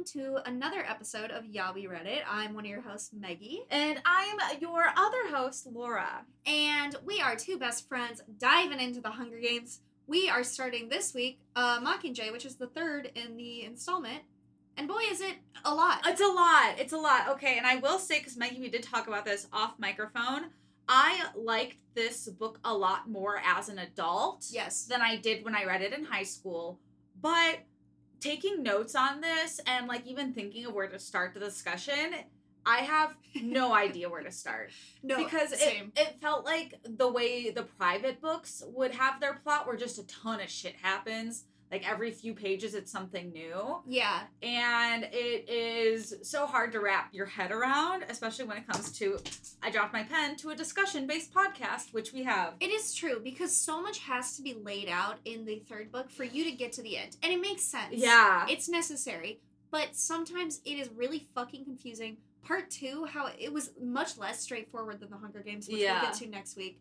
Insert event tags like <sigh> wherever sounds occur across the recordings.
welcome to another episode of Yeah We Read It. I'm one of your hosts, Maggie, And I'm your other host, Laura. and we are two best friends diving into the Hunger Games. We are starting this week uh, Mockingjay, which is the third in the installment, and boy, is it a lot. It's a lot. It's a lot. Okay, and I will say, because Maggie, we did talk about this off microphone, I liked this book a lot more as an adult yes, than I did when I read it in high school. But taking notes on this and like even thinking of where to start the discussion, I have no <laughs> idea where to start. no, because it, same. it felt like the way the private books would have their plot where just a ton of shit happens like every few pages it's something new yeah, and it is so hard to wrap your head around especially when it comes to i dropped my pen to a discussion based podcast which we have it is true because so much has to be laid out in the third book for you to get to the end, and it makes sense. yeah it's necessary, but sometimes it is really fucking confusing. Part two, how it was much less straightforward than the Hunger Games, which Yeah. we'll get to next week.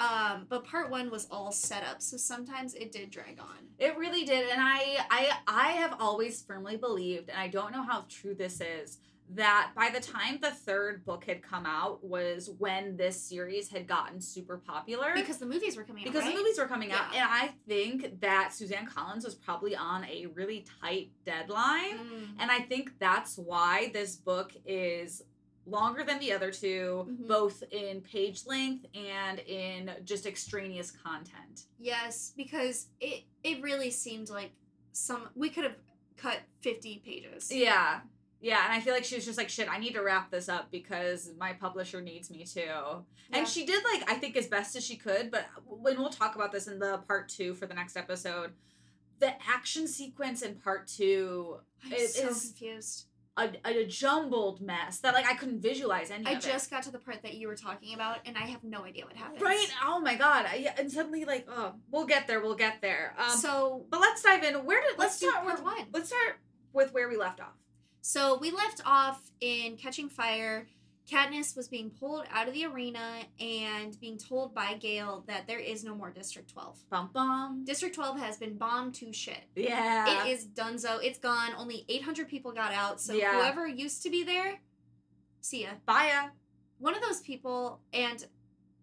Um, but part one was all set up, so sometimes it did drag on. It really did, and I, I, I have always firmly believed, and I don't know how true this is, that by the time the third book had come out was when this series had gotten super popular Because the movies were coming out. because right? the movies were coming out, and I think that Suzanne Collins was probably on a really tight deadline, Mm. and I think that's why this book is longer than the other 2 Mhm. both in page length and in just extraneous content. Yes, because it it really seemed like some we could have cut fifty pages. Yeah. Yeah, and I feel like she was just like, shit, I need to wrap this up because my publisher needs me to. Yeah. And she did, like, I think as best as she could, but when we'll talk about this in the part two for the next episode, the action sequence in part two, I'm it so is- confused. A, a jumbled mess that, like, I couldn't visualize any I of it. just got to the part that you were talking about, and I have no idea what happened. Right? Oh my god. I, and suddenly, like, oh, we'll get there, we'll get there. Um, so but let's dive in. Where did, let's let's, start part with, one. let's start with where we left off. So we left off in Catching Fire. Katniss was being pulled out of the arena and being told by Gale that there is no more District 12. Bum bum. District 12 has been bombed to shit. Yeah. It is donezo. It's gone. Only 800 people got out. So Yeah. whoever used to be there, see ya. Bye. ya. One of those people, and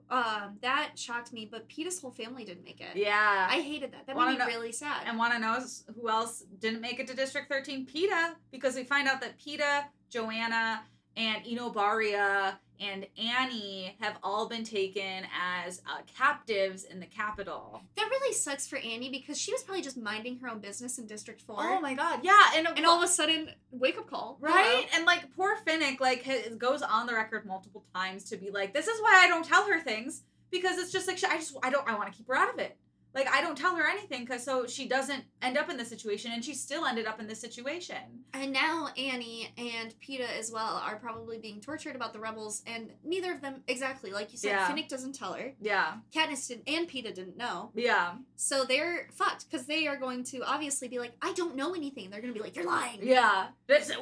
um, that shocked me, but Peeta's whole family didn't make it. Yeah. I hated that. That Wanna made me know- really sad. and want to know who else didn't make it to District 13? Peeta, because we find out that Peeta, Johanna, and Enobaria and Annie have all been taken as uh, captives in the Capitol. that really sucks for Annie because she was probably just minding her own business in District 4. Oh my god, yeah, and, and all of a sudden, wake up call. right, and like poor Finnick, like ha- goes on the record multiple times to be like, "This is why I don't tell her things because it's just like I just I don't I want to keep her out of it." Like I don't tell her anything because so she doesn't end up in this situation, and she still ended up in this situation. And now Annie and Peeta as well are probably being tortured about the rebels, and neither of them exactly like you said. Yeah. Finnick doesn't tell her. Yeah, Katniss didn't, and Peeta didn't know. yeah. So they're fucked because they are going to obviously be like, I don't know anything. They're going to be like, you're lying. Yeah. This uh,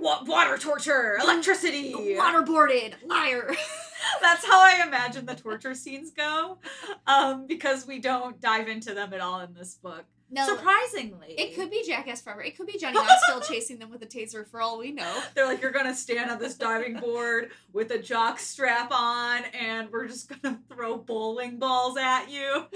water torture, electricity. Waterboarded, liar. <laughs> <laughs> That's how I imagine the torture scenes go. Um, because we don't dive into them at all in this book. no, Surprisingly. it could be Jackass Forever. It could be Johnny Knoxville <laughs> chasing them with a taser for all we know. They're like, you're gonna stand on this diving board with a jock strap on, and we're just gonna throw bowling balls at you. <laughs>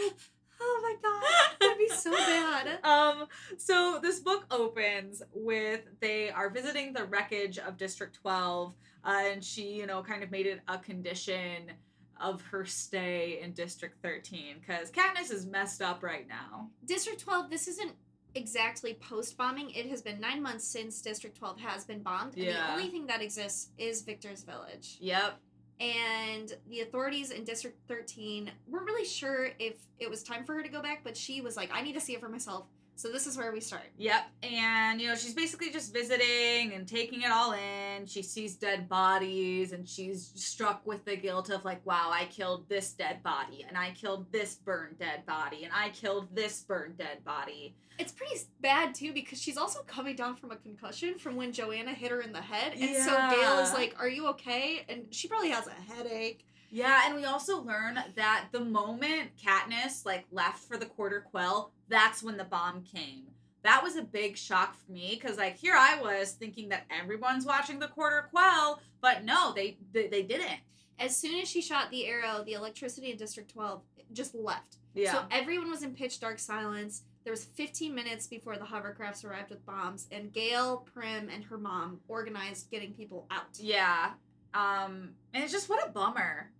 Oh my god, that'd be so bad. <laughs> Um, so this book opens with they are visiting the wreckage of District 12, uh, and she, you know, kind of made it a condition of her stay in District 13 because Katniss is messed up right now. District 12, this isn't exactly post bombing. It has been nine months since District 12 has been bombed. And the only thing that exists is Victor's Village. Yep. And the authorities in District 13 weren't really sure if it was time for her to go back, but she was like, I need to see it for myself. So this is where we start. Yep. And, you know, she's basically just visiting and taking it all in. She sees dead bodies and she's struck with the guilt of, like, wow, I killed this dead body and I killed this burned dead body and I killed this burned dead body. It's pretty bad too because she's also coming down from a concussion from when Johanna hit her in the head. And so Gale is like, Are you okay? And she probably has a headache. Yeah, and we also learn that the moment Katniss like left for the quarter quell, that's when the bomb came. that was a big shock for me because like here I was thinking that everyone's watching the quarter quell, but no, they they, they didn't. As soon as she shot the arrow, the electricity in District 12 just left. Yeah. So everyone was in pitch dark silence. There was 15 minutes before the hovercrafts arrived with bombs, and Gale, Prim, and her mom organized getting people out. yeah. Um, and it's just what a bummer.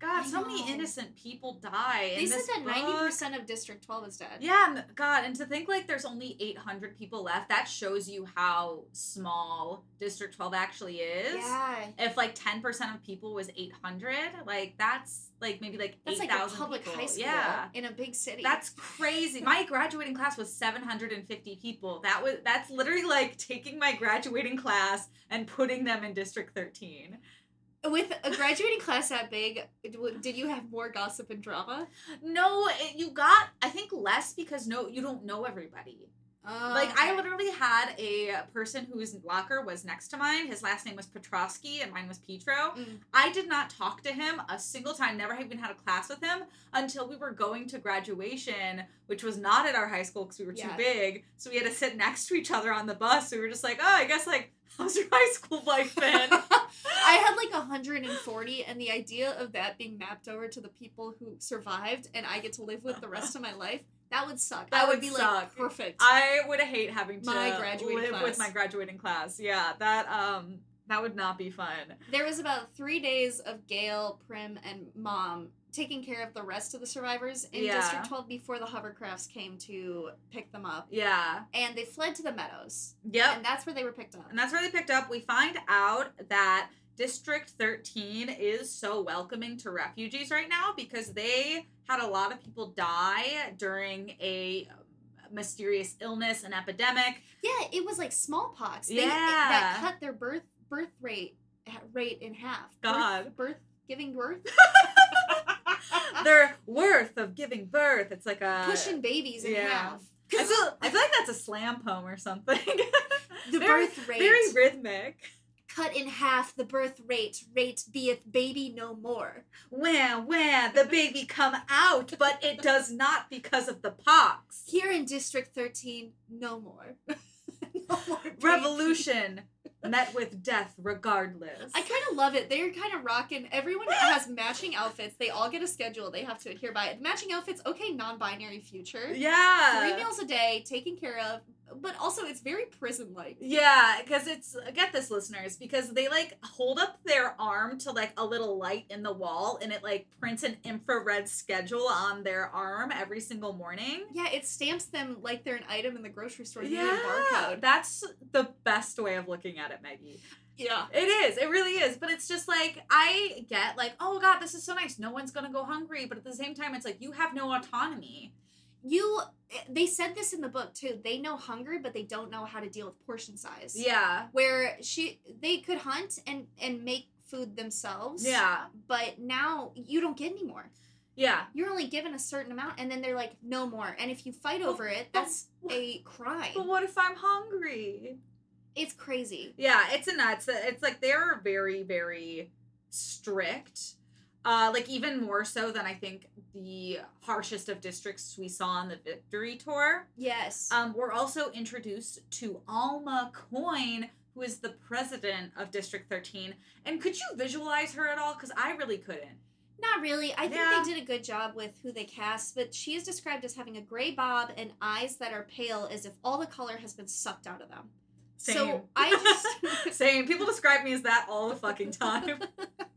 God, so many innocent people die. They said that 90% of District 12 is dead. Yeah, God, and to think like there's only 800 people left, that shows you how small District 12 actually is. Yeah. If like 10% of people was 800, like that's like maybe like That's like 8,000 a public people. high school Yeah. in a big city. That's crazy. My graduating class was 750 people. That was that's literally like taking my graduating class and putting them in District 13. With a graduating class that big. Did you have more gossip and drama? No, it, you got I think less because no you don't know everybody. Like I literally had a person whose locker was next to mine. His last name was Petrosky and mine was Petro. Mm. I did not talk to him a single time. Never even had a class with him until we were going to graduation, which was not at our high school because we were too big. So we had to sit next to each other on the bus. We were just like, oh, I guess like <laughs> how's your high school life been? <laughs> I had like 140, and the idea of that being mapped over to the people who survived and I get to live with the rest of my life, that would suck. That I would would be suck. like perfect. I would hate having to My graduating live with my graduating class. Yeah, that um that would not be fun. there was about three days of Gale, Prim, and Mom taking care of the rest of the survivors in Yeah. District 12 before the hovercrafts came to pick them up. Yeah. And they fled to the meadows. Yep. And that's where they were picked up. And that's where they picked up. We find out that District 13 is so welcoming to refugees right now because they had a lot of people die during a mysterious illness, an epidemic. Yeah, it was like smallpox. They, Yeah. that cut their birth birth rate rate in half. God. Birth, birth giving birth, <laughs> Their worth of giving birth. It's like a pushing babies in yeah. half. I feel, I feel like that's a slam poem or something. <laughs> The very, birth rate Very rhythmic. cut in half. The birth rate rate beeth baby no more. Where, where the baby come out, but it does not because of the pox. Here in District Thirteen, no more. <laughs> no more. baby. Revolution met with death regardless. I kind of love it. They're kind of rocking. Everyone ah! has matching outfits. They all get a schedule they have to adhere by. Matching outfits, okay, non-binary future. yeah. Three meals a day, taken care of, but also it's very prison-like. Yeah, because it's uh, get this, listeners, because they like hold up their arm to like a little light in the wall, and it like prints an infrared schedule on their arm every single morning. Yeah, it stamps them like they're an item in the grocery store. A barcode. that's the best way of looking at it, Maggie. Yeah. It is. It really is. But it's just like I get like, oh god, this is so nice. No one's gonna go hungry. But at the same time, it's like you have no autonomy. You they said this in the book too. They know hunger, but they don't know how to deal with portion size. Yeah. Where she they could hunt and and make food themselves. Yeah. But now you don't get any more. Yeah. You're only given a certain amount and then they're like no more. And if you fight over it, that's a crime. But what if I'm hungry? It's crazy. Yeah, it's a nuts. It's like they're very, very strict. Uh, like even more so than I think the harshest of districts we saw on the victory tour. Yes. Um, we're also introduced to Alma Coin, who is the president of District 13. And could you visualize her at all? Because I really couldn't. Not really. I think Yeah. they did a good job with who they cast, but she is described as having a gray bob and eyes that are pale as if all the color has been sucked out of them. Same. So I just <laughs> Same. People describe me as that all the fucking time.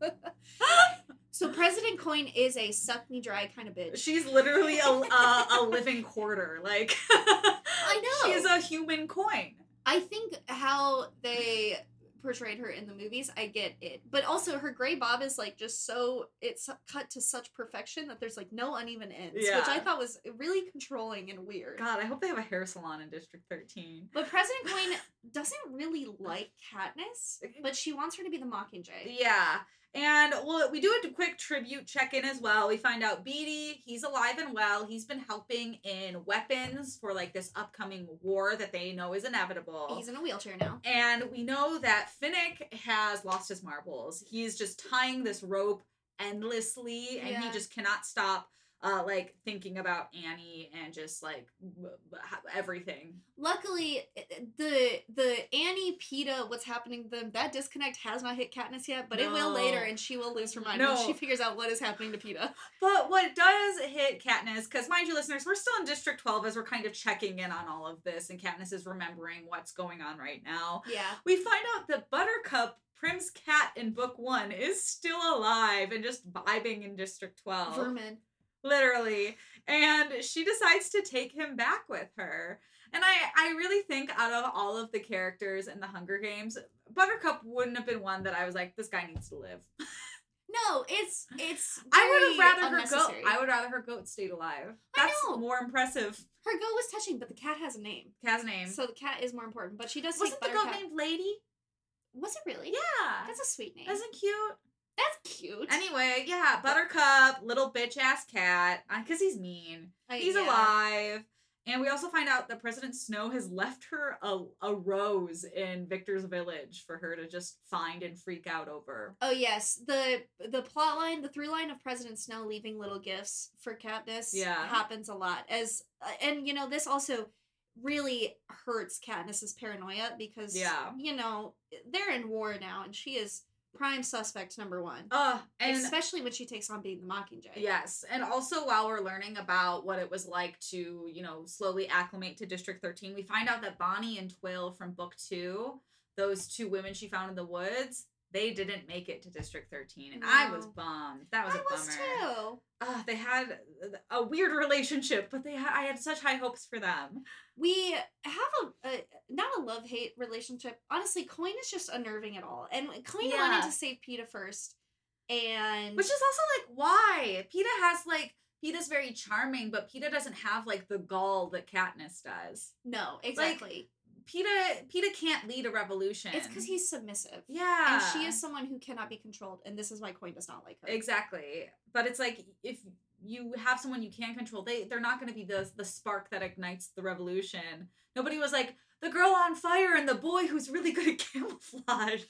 <laughs> <laughs> So President Coin is a suck me dry kind of bitch. She's literally a, a, a living quarter. Like, I <laughs> know. She's a human coin. I think how they portrayed her in the movies, I get it. But also her gray bob is like just so it's cut to such perfection that there's like no uneven ends, which I thought was really controlling and weird. God, I hope they have a hair salon in District 13. But President Coin <laughs> doesn't really like Katniss, but she wants her to be the Mockingjay. Yeah. And well, we do a quick tribute check in as well. We find out Beetee, he's alive and well. He's been helping in weapons for like this upcoming war that they know is inevitable. He's in a wheelchair now. and we know that Finnick has lost his marbles. He's just tying this rope endlessly and he just cannot stop uh, like thinking about Annie and just like everything. Luckily, the the Annie Peeta what's happening to them that disconnect has not hit Katniss yet, but it will later, and she will lose her mind No. when she figures out what is happening to Peeta. <laughs> But what does hit Katniss, because mind you, listeners, we're still in District 12 as we're kind of checking in on all of this, and Katniss is remembering what's going on right now. Yeah, We find out that Buttercup, Prim's cat in book one, is still alive and just vibing in District 12. vermin. Literally and she decides to take him back with her and i i really think out of all of the characters in the hunger games buttercup wouldn't have been one that i was like this guy needs to live No, it's it's. i would have rather her goat i would rather her goat stayed alive I that's know. more impressive Her goat was touching, but the cat has a name, cat's name so the cat is more important. But she does wasn't the goat named lady Was it really? yeah That's a sweet name. isn't cute That's cute. anyway yeah buttercup little bitch ass cat because he's mean I- He's yeah. alive. And we also find out that President Snow has left her a, a rose in Victor's village for her to just find and freak out over. Oh yes, the the plot line, the through line of President Snow leaving little gifts for Katniss Yeah. happens a lot. As uh, and you know this also really hurts Katniss's paranoia because Yeah. you know they're in war now and she is prime suspect number one, Uh, and especially when she takes on being the Mockingjay. yes, and also while we're learning about what it was like to, you know, slowly acclimate to District 13, we find out that Bonnie and Twill from book two, those two women she found in the woods, they didn't make it to District 13. And I was bummed. That was I a was too. uh, they had a weird relationship, but they had, I had such high hopes for them. We have a, a not a love hate relationship. Honestly, Coin is just unnerving at all, and Coin Yeah. wanted to save Peeta first, and Which is also like why Peeta has like Peeta's very charming, but Peeta doesn't have like the gall that Katniss does. no, exactly. Peeta Peeta can't lead a revolution. it's because he's submissive. yeah, And she is someone who cannot be controlled, and this is why Coin does not like her. exactly. But it's like if you have someone you can control, they they're not going to be the the spark that ignites the revolution. Nobody was like the girl on fire and the boy who's really good at <laughs> camouflage.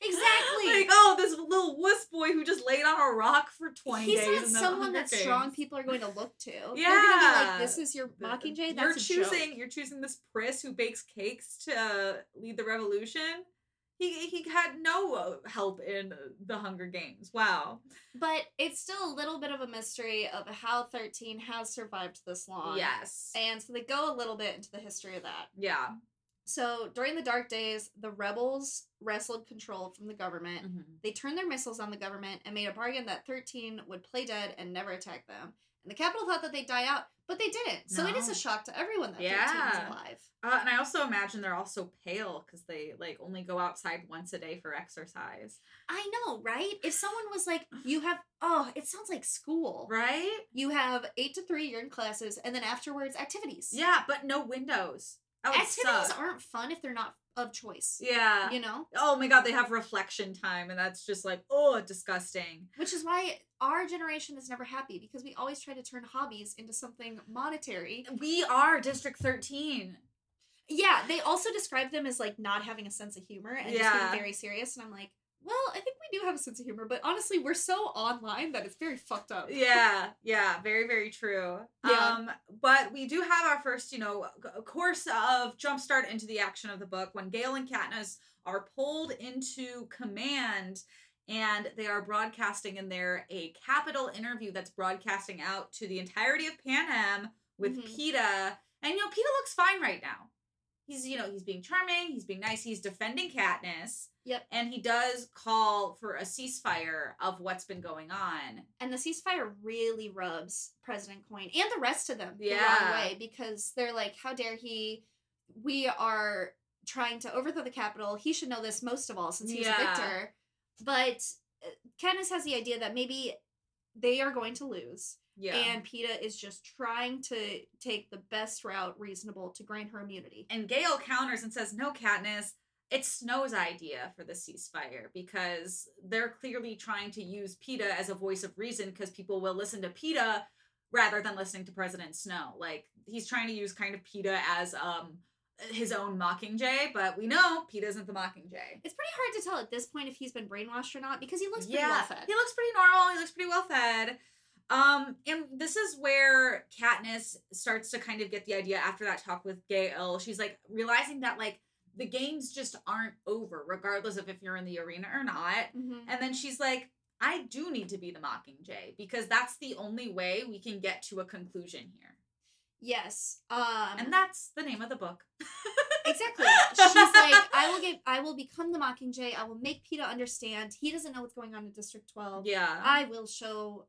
Exactly. like, oh, this little wuss boy who just laid on a rock for 20 He's days. not someone that strong people are going to look to. They're gonna be Yeah. like, "This is your Mockingjay." You're That's a choosing. joke. You're choosing this priss who bakes cakes to uh, lead the revolution. He he had no uh, help in the Hunger Games. Wow. But it's still a little bit of a mystery of how Thirteen has survived this long. Yes. And so they go a little bit into the history of that. yeah. So during the Dark Days, the rebels wrestled control from the government. They turned their missiles on the government and made a bargain that 13 would play dead and never attack them. And the Capitol thought that they'd die out, but they didn't. So it is a shock to everyone that 13 Yeah. is alive. Uh, and I also imagine they're also pale because they like only go outside once a day for exercise. I know, right? If someone was like, you have, <sighs> oh, it sounds like school. Right? You have eight to three, you're in classes, and then afterwards, activities. Yeah, but no windows. Activities suck. aren't fun if they're not of choice. Yeah. You know? Oh my god, they have reflection time, and that's just like, oh, disgusting. Which is why our generation is never happy because we always try to turn hobbies into something monetary. We are District 13. Yeah, they also describe them as like not having a sense of humor and just being very serious. And I'm like, well, I think we do have a sense of humor, but honestly, we're so online that it's very fucked up. yeah, yeah, very, very true. Yeah. Um, but we do have our first, you know, course of jumpstart into the action of the book when Gale and Katniss are pulled into command and they are broadcasting in there a Capitol interview that's broadcasting out to the entirety of Panem with Mhm. Peeta. And you know, Peeta looks fine right now. He's, you know, he's being charming, he's being nice, he's defending Katniss. Yep. And he does call for a ceasefire of what's been going on. And the ceasefire really rubs President Coin and the rest of them the Yeah. wrong way because they're like, how dare he? We are trying to overthrow the Capitol. He should know this most of all since he's Yeah. a victor. But uh, Katniss has the idea that maybe they are going to lose. Yeah. And Peeta is just trying to take the best route reasonable to grant her immunity. And Gale counters and says, No, Katniss, it's Snow's idea for the ceasefire because they're clearly trying to use Peeta as a voice of reason because people will listen to Peeta rather than listening to President Snow. Like, he's trying to use kind of Peeta as um his own Mockingjay, but we know Peeta isn't the Mockingjay. It's pretty hard to tell at this point if he's been brainwashed or not because he looks pretty yeah, well fed. he looks pretty normal. He looks pretty well fed. Um, and this is where Katniss starts to kind of get the idea after that talk with Gale. She's like realizing that like the games just aren't over, regardless of if you're in the arena or not. Mhm. And then she's like, I do need to be the Mockingjay because that's the only way we can get to a conclusion here. Yes. Um And that's the name of the book. <laughs> Exactly. She's like, I will get I will become the Mockingjay. I will make Peeta understand. He doesn't know what's going on in District 12. Yeah. I will show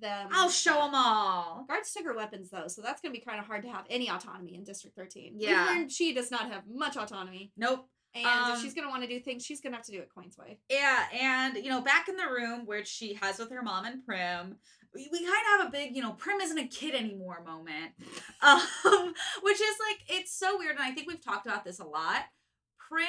them. I'll show them all. Guards took her weapons though, so that's gonna be kind of hard to have any autonomy in District 13. Yeah. We've learned she does not have much autonomy. Nope. And Um, if she's gonna want to do things, she's gonna have to do it Coin's way. Yeah, and you know, back in the room which she has with her mom and Prim, we, we kind of have a big, you know, Prim isn't a kid anymore moment. <laughs> Um, which is like it's so weird, and I think we've talked about this a lot. Prim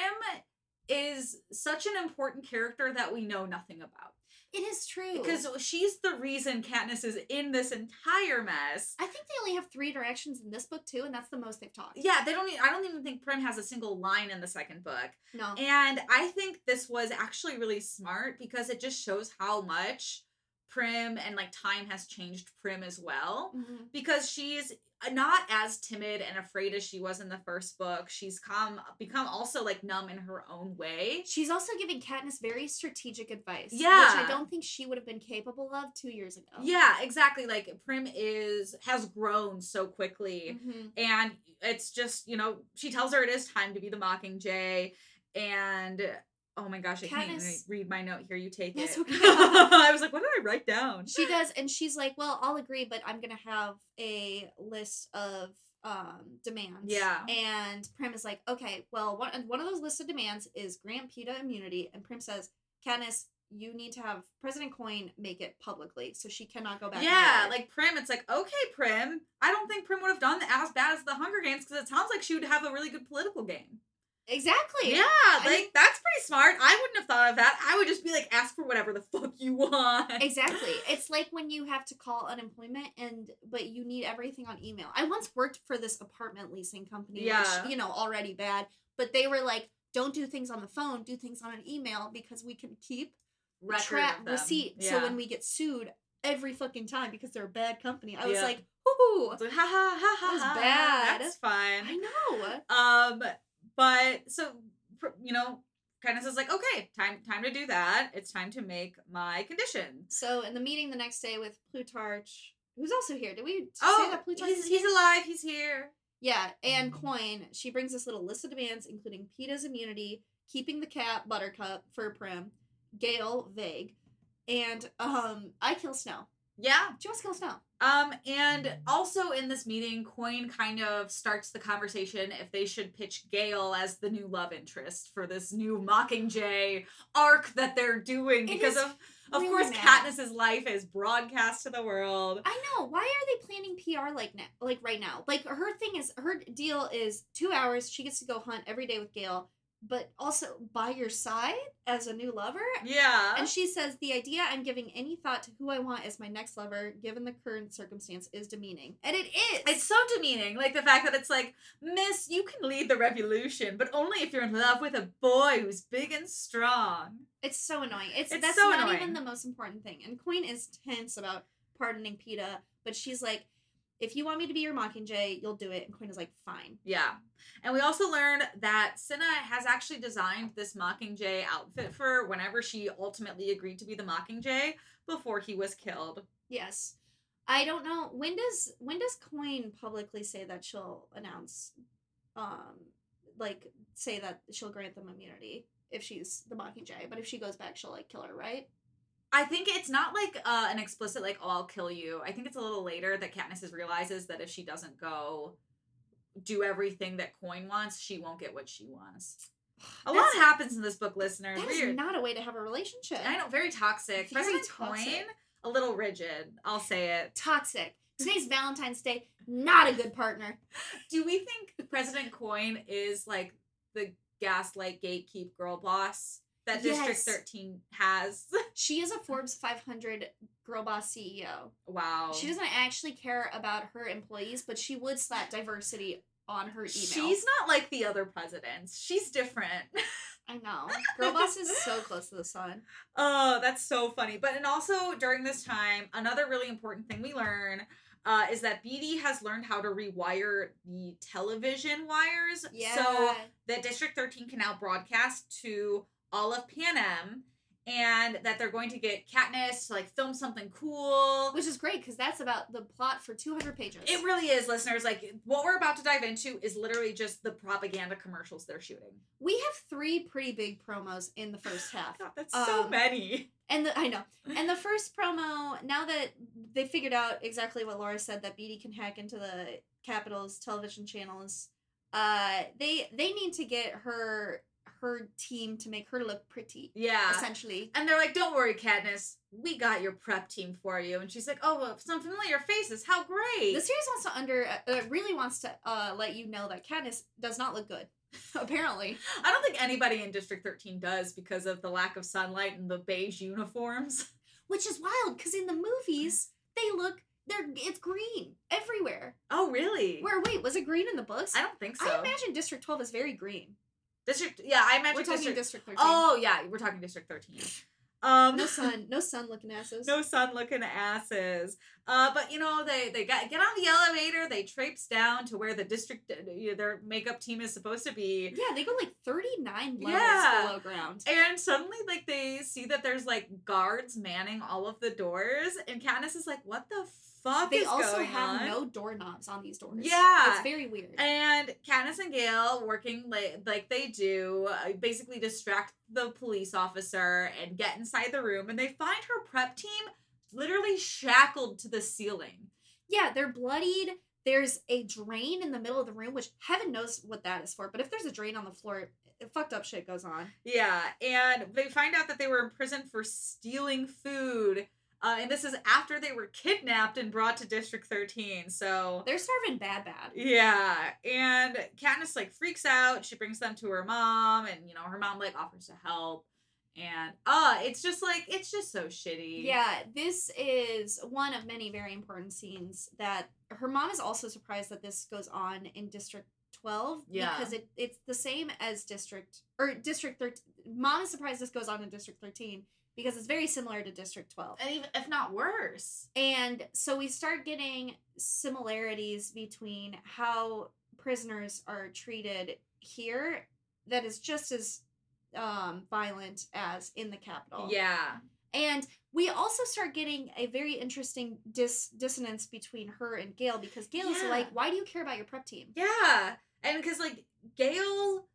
is such an important character that we know nothing about. It is true. Because she's the reason Katniss is in this entire mess. I think they only have three interactions in this book too, and that's the most they've talked. Yeah, they don't. I don't even think Prim has a single line in the second book. No. And I think this was actually really smart because it just shows how much Prim and like time has changed Prim as well. Mhm. Because she's not as timid and afraid as she was in the first book. She's come become also like numb in her own way. She's also giving Katniss very strategic advice. Yeah. Which I don't think she would have been capable of two years ago. Yeah, exactly. Like Prim is has grown so quickly. Mhm. and it's just you know she tells her it is time to be the mockingjay and oh my gosh i can't even read my note here you take That's it okay. <laughs> i was like what did i write down She does, and she's like, "Well, I'll agree, but I'm gonna have a list of um demands." Yeah. And Prim is like, "Okay, well, one and one of those list of demands is grant Peeta immunity." And Prim says, "Katniss, you need to have President Coin make it publicly, so she cannot go back." yeah like prim it's like okay prim i don't think prim would have done as bad as the hunger games because it sounds like she would have a really good political game exactly. yeah like mean- that's pretty smart i wouldn't have thought of that i would just be like ask for whatever the fuck you want Exactly. <laughs> It's like when you have to call unemployment and but you need everything on email. I once worked for this apartment leasing company, Yeah. which, you know, already bad, but they were like, don't do things on the phone, do things on an email because we can keep Record track of them. receipt. So when we get sued every fucking time because they're a bad company. I was Yeah. like, It's like, ha ha ha ha That was bad. that's fine I know. Um, but so you know, Katniss is like, okay, time time to do that. It's time to make my condition. So in the meeting the next day with Plutarch, who's also here. Did we say Oh, that Plutarch he's he's alive. He's here. Yeah, and Coin, she brings this little list of demands, including Peeta's immunity, keeping the cat Buttercup for Prim, Gale vague, and um, I kill Snow. Yeah. She wants to kill Snow. Um, and also in this meeting, Coin kind of starts the conversation if they should pitch Gale as the new love interest for this new Mockingjay arc that they're doing because of of really course mad. Katniss's life is broadcast to the world. I know. Why are they planning PR like now? Like right now? Like her thing is her deal is two hours. She gets to go hunt every day with Gale, but also by your side as a new lover. Yeah. And she says the idea I'm giving any thought to who I want as my next lover, given the current circumstance, is demeaning, and it is. It's so demeaning. Like the fact that it's like, Miss, you can lead the revolution, but only if you're in love with a boy who's big and strong. It's so annoying. It's, It's that's so not annoying. even the most important thing. And Coin is tense about pardoning Peeta, but she's like, if you want me to be your Mockingjay, you'll do it. And Coin is like, fine. Yeah. And we also learned that Cinna has actually designed this Mockingjay outfit for whenever she ultimately agreed to be the Mockingjay before he was killed. Yes. I don't know when does when does Coin publicly say that she'll announce, um, like say that she'll grant them immunity if she's the Mockingjay, but if she goes back, she'll like kill her, right? I think it's not like uh, an explicit like "oh I'll kill you." I think it's a little later that Katniss realizes that if she doesn't go do everything that Coin wants, she won't get what she wants. A lot happens in this book, listeners. That Weird. not a way to have a relationship. I know, very toxic. Very President toxic. Coin, a little rigid. I'll say it. Toxic. Today's Valentine's Day. Not a good partner. Do we think President Coin is like the gaslight gatekeep girl boss that District Yes. 13 has? <laughs> She is a Forbes 500 girl boss CEO. wow. She doesn't actually care about her employees, but she would slap diversity on her email. She's not like the other presidents. She's different. <laughs> I know. Girl boss is so close to the sun. Oh, that's so funny. But and also during this time, another really important thing we learn uh, is that Beetee has learned how to rewire the television wires Yeah. so that District 13 can now broadcast to all of Panem and that they're going to get Katniss to like film something cool. Which is great because that's about the plot for 200 pages. It really is, listeners. Like what we're about to dive into is literally just the propaganda commercials they're shooting. we have three pretty big promos in the first <sighs> half. God, that's so Um, many. And the, I know. <sighs> And the first promo, now that they figured out exactly what Laura said that Beetee can hack into the Capitol's television channels, uh, they they need to get her her team to make her look pretty. Yeah. Essentially. And they're like, "Don't worry, Katniss. We got your prep team for you." And she's like, "Oh, well, some familiar faces. How great!" The series wants to under uh, really wants to uh, let you know that Katniss does not look good. <laughs> Apparently, I don't think anybody in District 13 does because of the lack of sunlight and the beige uniforms. <laughs> which is wild because in the movies they look they're it's green everywhere. Oh, really? Where wait was it green in the books? I don't think so. I imagine District Twelve is very green. District, yeah, I imagine We're talking District. District Thirteen. oh, yeah, we're talking District 13. Um, no <laughs> sun, no sun looking asses. no sun looking asses. Uh, but you know, they they got, get on the elevator, they traipse down to where the district uh, you know, their makeup team is supposed to be. Yeah, they go like thirty nine levels Yeah. below ground. And suddenly, like, they see that there's like guards manning all of the doors, and Katniss is like, "What the fuck They also have on?" no doorknobs on these doors. Yeah. it's very weird. And Katniss and Gale working like like they do, uh, basically distract the police officer and get inside the room, and they find her prep team literally shackled to the ceiling. yeah, they're bloodied. There's a drain in the middle of the room, which heaven knows what that is for. But if there's a drain on the floor, fucked up shit goes on. Yeah, and they find out that they were imprisoned for stealing food. Uh, and this is after they were kidnapped and brought to District 13. So They're starving bad, bad. Yeah, and Katniss like freaks out. She brings them to her mom, and you know her mom like offers to help, and uh it's just like it's just so shitty. Yeah, this is one of many very important scenes that her mom is also surprised that this goes on in District 12 Yeah. because it, it's the same as District or District 13. Mom is surprised this goes on in District 13 because it's very similar to District 12. and even if not worse. And so we start getting similarities between how prisoners are treated here that is just as um, violent as in the Capitol. Yeah, And we also start getting a very interesting dis- dissonance between her and Gale because Gale's Yeah. like, why do you care about your prep team? yeah, and because like Gale.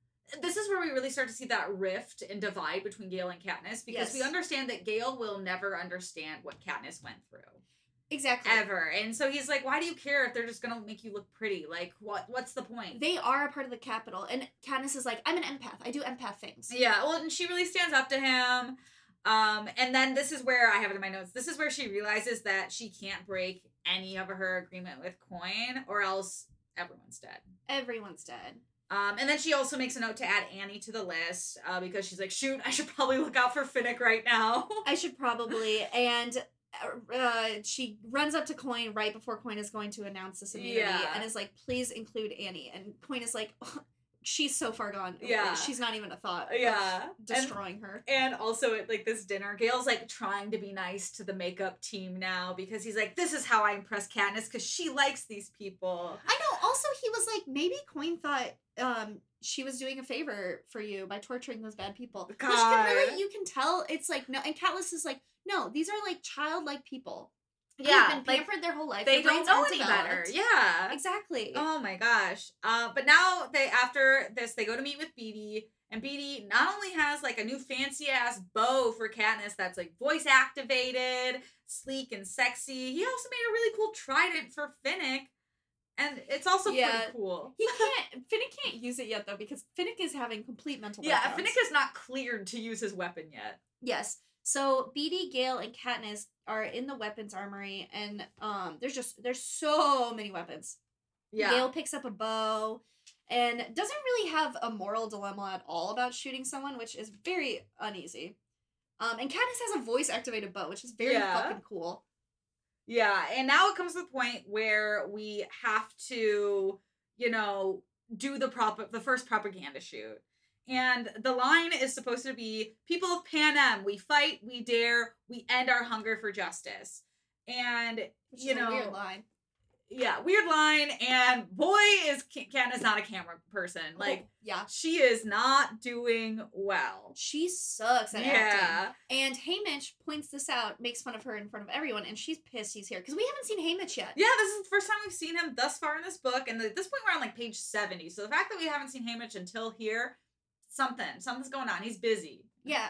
This is where we really start to see that rift and divide between Gale and Katniss because we understand that Gale will never understand what Katniss went through. Exactly. ever. And so he's like, "Why do you care if they're just gonna make you look pretty? Like, what? What's the point?" They are a part of the Capitol. And Katniss is like, I'm an empath. I do empath things. yeah. Well, and she really stands up to him. Um, and then this is where I have it in my notes. This is where she realizes that she can't break any of her agreement with Coin, or else everyone's dead. Everyone's dead. Um, and then she also makes a note to add Annie to the list uh, because she's like, shoot, <laughs> I should probably look out for Finnick right now. <laughs> I should probably. And uh, she runs up to Coin right before Coin is going to announce this immunity Yeah. and is like, please include Annie. And Coin is like, <laughs> she's so far gone. Yeah. She's not even a thought. of yeah. And- Destroying her. And also at like this dinner, Gale's like trying to be nice to the makeup team now because he's like, this is how I impress Katniss because she likes these people. I know. Also, he was like, maybe Coin thought um she was doing a favor for you by torturing those bad people. Which can God. really, you can tell it's like no. And Catelyn is like, no, these are like childlike people. Yeah, been like, pampered their whole life. They don't know any better. Yeah. Exactly. Oh my gosh. Uh, but now they after this they go to meet with Beetee, and Beetee not only has like a new fancy ass bow for Katniss that's like voice activated, sleek and sexy. He also made a really cool trident for Finnick, and it's also Yeah. pretty cool. He <laughs> can't. Finnick can't use it yet though because Finnick is having complete mental. Yeah, breakdowns. Finnick is not cleared to use his weapon yet. Yes. So Beetee, Gale, and Katniss are in the weapons armory, and um, there's just there's so many weapons. Yeah. Gale picks up a bow, and doesn't really have a moral dilemma at all about shooting someone, which is very uneasy. Um, and Katniss has a voice activated bow, which is very Yeah. fucking cool. Yeah, and now it comes to the point where we have to, you know, do the prop the first propaganda shoot. And the line is supposed to be People of Pan Panem, we fight, we dare, we end our hunger for justice. And, you know, weird line. yeah, weird line. And boy, is is not a camera person. Oh, like, Oh, yeah, she is not doing well. she sucks at acting. Yeah. And Haymitch points this out, makes fun of her in front of everyone, and she's pissed he's here because we haven't seen Haymitch yet. Yeah, this is the first time we've seen him thus far in this book, and at this point we're on like page seventy. So the fact that we haven't seen Haymitch until here, something, something's going on. He's busy. Yeah.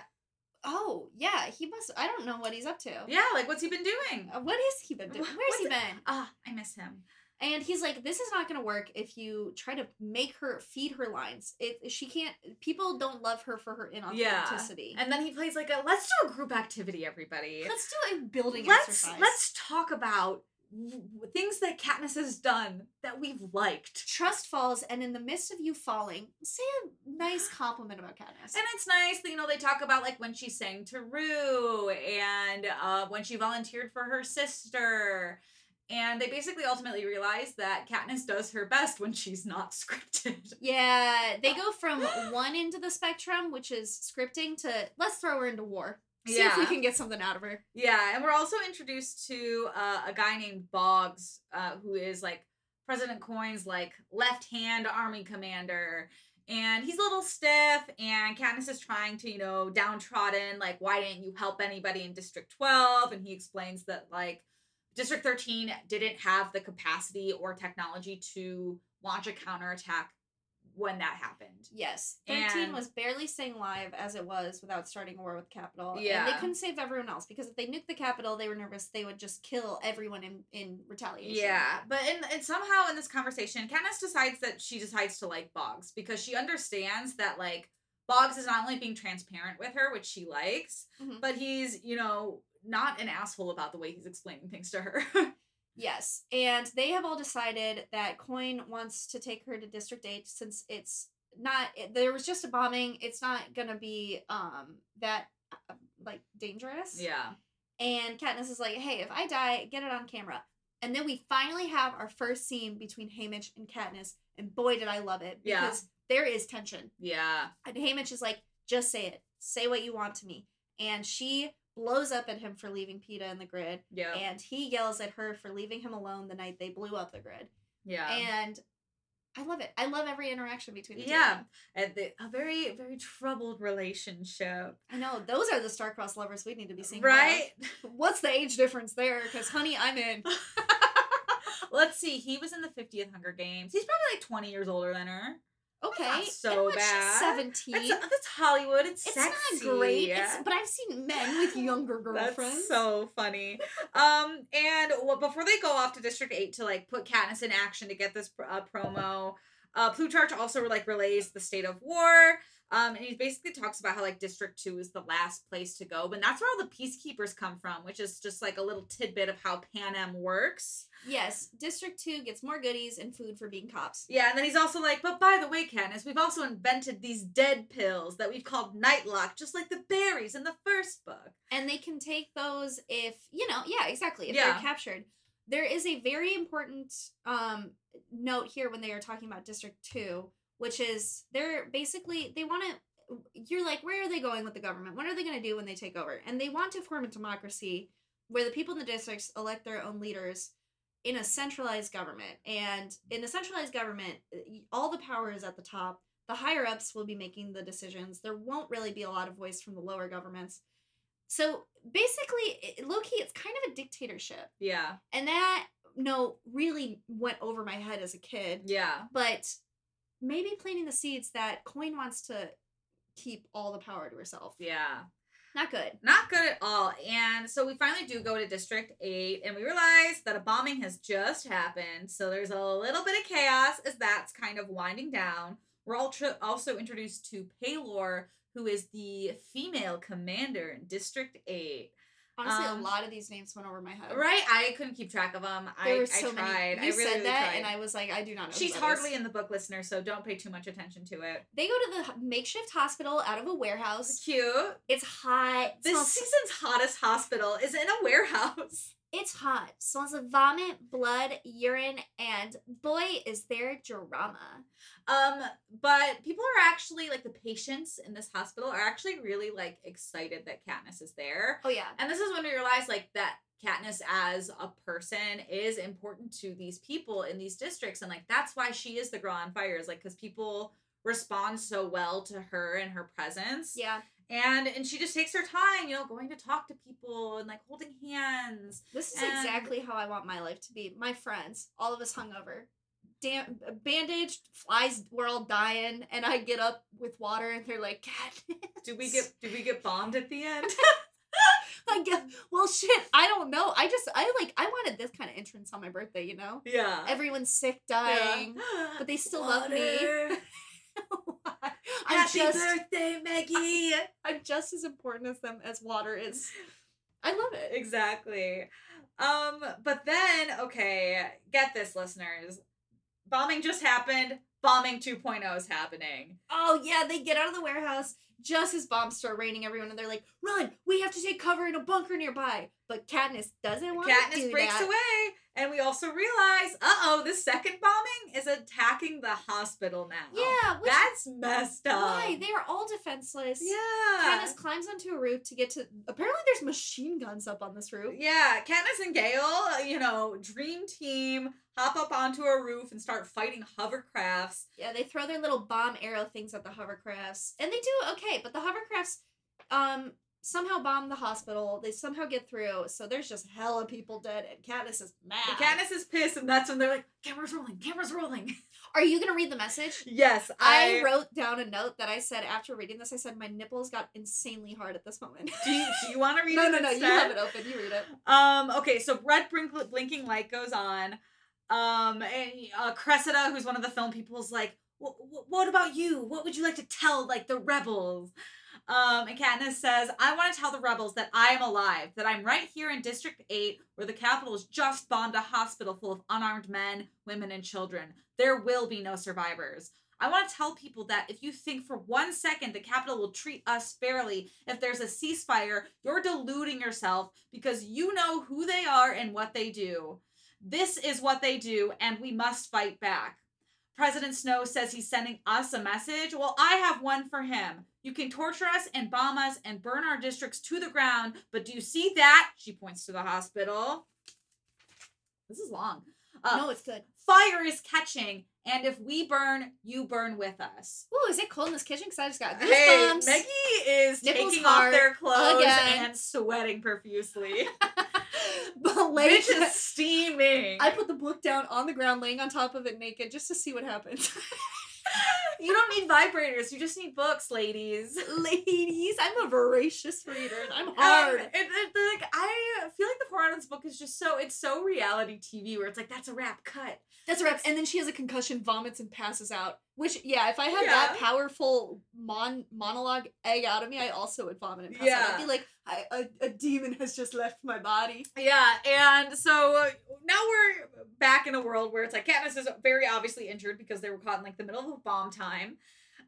Oh, yeah. He must. I don't know what he's up to. Yeah, like what's he been doing? Uh, What has he been doing? Where's he been? Ah, I miss him. And he's like, "This is not going to work if you try to make her feed her lines. It she can't. People don't love her for her inauthenticity. Yeah. And then he plays like a let's do a group activity, everybody. Let's do a building let's exercise. let's talk about things that Katniss has done that we've liked. trust falls, and in the midst of you falling, say a nice <sighs> compliment about Katniss. And it's nice that, you know, they talk about like when she sang to Rue and uh, when she volunteered for her sister. And they basically ultimately realize that Katniss does her best when she's not <laughs> scripted. yeah, they go from <gasps> one end of the spectrum, which is scripting, to let's throw her into war. See if we Yeah. can get something out of her. Yeah, and we're also introduced to uh, a guy named Boggs, uh, who is like President Coin's like left hand army commander. And he's a little stiff, and Katniss is trying to, you know, downtrodden, like, why didn't you help anybody in District 12? And he explains that, like, District 13 didn't have the capacity or technology to launch a counterattack when that happened. Yes. 13 And- was barely staying live as it was without starting a war with Capitol. And they couldn't save everyone else because if they nuked the Capitol, they were nervous they would just kill everyone in, in retaliation. Yeah, but in, and somehow in this conversation, Katniss decides that she decides to like Boggs because she understands that like Boggs is not only being transparent with her, which she likes, Mhm. but he's you know not an asshole about the way he's explaining things to her. <laughs> Yes. And they have all decided that Coin wants to take her to District 8 since it's not, it, there was just a bombing. It's not going to be um that, uh, like, dangerous. yeah, And Katniss is like, hey, if I die, get it on camera. And then we finally have our first scene between Haymitch and Katniss, and boy, did I love it Yeah. because there is tension. yeah, And Haymitch is like, just say it, say what you want to me. And she blows up at him for leaving Peeta in the grid, yeah, and he yells at her for leaving him alone the night they blew up the grid. yeah. And I love it. I love every interaction between the two. yeah, and the, a very, very troubled relationship, I know those are the star-crossed lovers we need to be seeing. right? <laughs> What's the age difference there? Because honey, I'm in. <laughs> Let's see. He was in the 50th Hunger Games. He's probably like 20 years older than her. Okay, and so she's bad. Seventeen. That's, that's Hollywood. It's, it's sexy. not great. It's, <laughs> but I've seen men with younger girlfriends. That's so funny. um, and well, before they go off to District Eight to like put Katniss in action to get this uh, promo, uh, Plutarch also like relays the state of war. Um, and he basically talks about how like District Two is the last place to go, but that's where all the peacekeepers come from, which is just like a little tidbit of how Pan Panem works. Yes, District Two gets more goodies and food for being cops. Yeah, and then he's also like, but by the way, Katniss, we've also invented these dead pills that we've called Nightlock, just like the berries in the first book. and they can take those if you know yeah exactly if Yeah. they're captured there is a very important um note here when they are talking about district 2 which is they're basically they want to you're like where are they going with the government? What are they going to do when they take over? And they want to form a democracy where the people in the districts elect their own leaders in a centralized government. And in a centralized government uh, all the power is at the top. The higher ups will be making the decisions. There won't really be a lot of voice from the lower governments. So basically, low key, it's kind of a dictatorship. Yeah, And that, no, really went over my head as a kid. yeah. But maybe planting the seeds that Coin wants to keep all the power to herself. Yeah. Not good. Not good at all. And so we finally do go to District 8 and we realize that a bombing has just happened. So there's a little bit of chaos as that's kind of winding down. We're also also introduced to Paylor, who is the female commander in District 8. Honestly, Um, a lot of these names went over my head. Right? I couldn't keep track of them. There I, were so I tried. many. You I really, said really that, tried. and I was like, I do not know. She's hardly is. in the book listener, so don't pay too much attention to it. They go to the makeshift hospital out of a warehouse. Cute. It's hot. It This smells- season's hottest hospital is in a warehouse. It's hot. Smells of vomit, blood, urine, and boy, is there drama. Um, but people are actually like the patients in this hospital are actually really like excited that Katniss is there. Oh yeah. And this is when we realize like that Katniss as a person is important to these people in these districts, and like that's why she is the girl on fire. Is like because people respond so well to her and her presence. Yeah. And and she just takes her time, you know, going to talk to people and like holding hands. This is And- exactly how I want my life to be. My friends, all of us hungover, damn, bandaged, flies, we're all dying, and I get up with water, and they're like. <laughs> Do we get do we get bombed at the end? <laughs> I guess, well, shit. I don't know. I just, I like, I wanted this kind of entrance on my birthday. You know, yeah. everyone's sick, Yeah. dying. but they still love me. <laughs> <laughs> I'm Happy just, birthday, Maggie. I'm just as important as them as water is. I love it. exactly. Um, but then, okay, get this, listeners. Bombing just happened. Bombing 2.0 is happening. Oh yeah, they get out of the warehouse just as bombs start raining everyone, and they're like, "Run! We have to take cover in a bunker nearby." But Katniss doesn't want to Katniss do breaks that. away, and we also realize, uh oh, the second bombing is attacking the hospital now. Yeah, which, That's messed up. why they are all defenseless. Yeah. Katniss climbs onto a roof to get to. Apparently, there's machine guns up on this roof. Yeah, Katniss and Gale, you know, dream team, hop up onto a roof and start fighting hovercrafts. Yeah, they throw their little bomb arrow things at the hovercrafts, and they do okay. But the hovercrafts, um, somehow bomb the hospital. They somehow get through, so there's just hella people dead, and Katniss is mad. And Katniss is pissed, and that's when they're like, "Camera's rolling, camera's rolling." <laughs> Are you gonna read the message? yes, I, I. wrote down a note that I said after reading this. I said my nipples got insanely hard at this moment. do you, you want to <laughs> read no, it? no, no. No. You have it open. You read it. Um. Okay. So red blink- blinking light goes on. Um. And uh, Cressida, who's one of the film people, is like, "Wh- wh- "What about you? What would you like to tell like the rebels?" Um. And Katniss says, "I want to tell the rebels that I am alive. That I'm right here in District Eight, where the Capitol has just bombed a hospital full of unarmed men, women, and children. There will be no survivors." I want to tell people that if you think for one second the Capitol will treat us fairly if there's a ceasefire, you're deluding yourself because you know who they are and what they do. This is what they do, and we must fight back. President Snow says he's sending us a message. Well, I have one for him. You can torture us and bomb us and burn our districts to the ground, but do you see that? She points to the hospital. This is long. Uh, no, it's good. Fire is catching, and if we burn, you burn with us. Ooh, is it cold in this kitchen? Because I just got goosebumps. Hey. Maggie is Nipples taking off their clothes again. and sweating profusely. <laughs> but Bitch like, is <laughs> steaming. I put the book down on the ground, laying on top of it naked, just to see what happens. <laughs> you don't need vibrators. You just need books, ladies. <laughs> Ladies, I'm a voracious reader, <laughs> and I'm Um, hard. it, it- like I feel like the Islands book is just so it's so reality TV where it's like that's a wrap cut. That's right. And then she has a concussion, vomits, and passes out. Which, yeah, if I had Yeah. that powerful mon- monologue egg out of me, I also would vomit and pass out. I'd be like, I, a, a demon has just left my body. Yeah, and so uh, now we're back in a world where it's like Katniss is very obviously injured because they were caught in like the middle of a bomb time.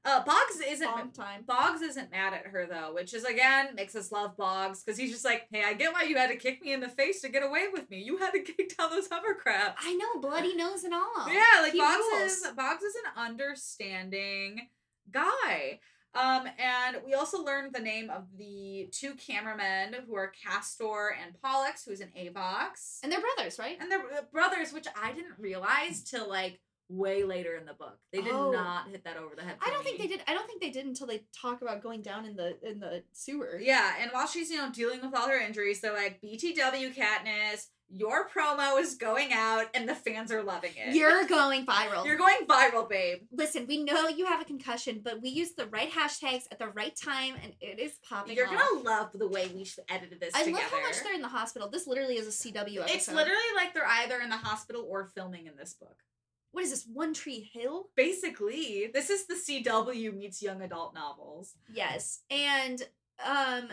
Uh, Boggs isn't Bomb time. Boggs isn't mad at her though, which is again makes us love Boggs because he's just like, hey, I get why you had to kick me in the face to get away with me. You had to <laughs> kick down those hovercrafts. I know, bloody nose and all. yeah, like he Boggs rules. is Boggs is an understanding guy. Um, and we also learned the name of the two cameramen who are Castor and Pollux, who's an Avox, And they're brothers, right? and they're uh, brothers, which I didn't realize till like way later in the book. They did Oh. not hit that over the head. I don't think they did. I don't think they did until they talk about going down in the in the sewer. Yeah, and while she's, you know, dealing with all her injuries, they're like, BTW Katniss, your promo is going out and the fans are loving it. You're going viral. You're going viral, babe. Listen, we know you have a concussion, but we used the right hashtags at the right time, and it is popping You're off. gonna love the way we edited this I together. love how much they're in the hospital. This literally is a CW episode. It's literally like they're either in the hospital or filming in this book. What is this? One Tree Hill? Basically, this is the CW meets young adult novels. Yes, and um,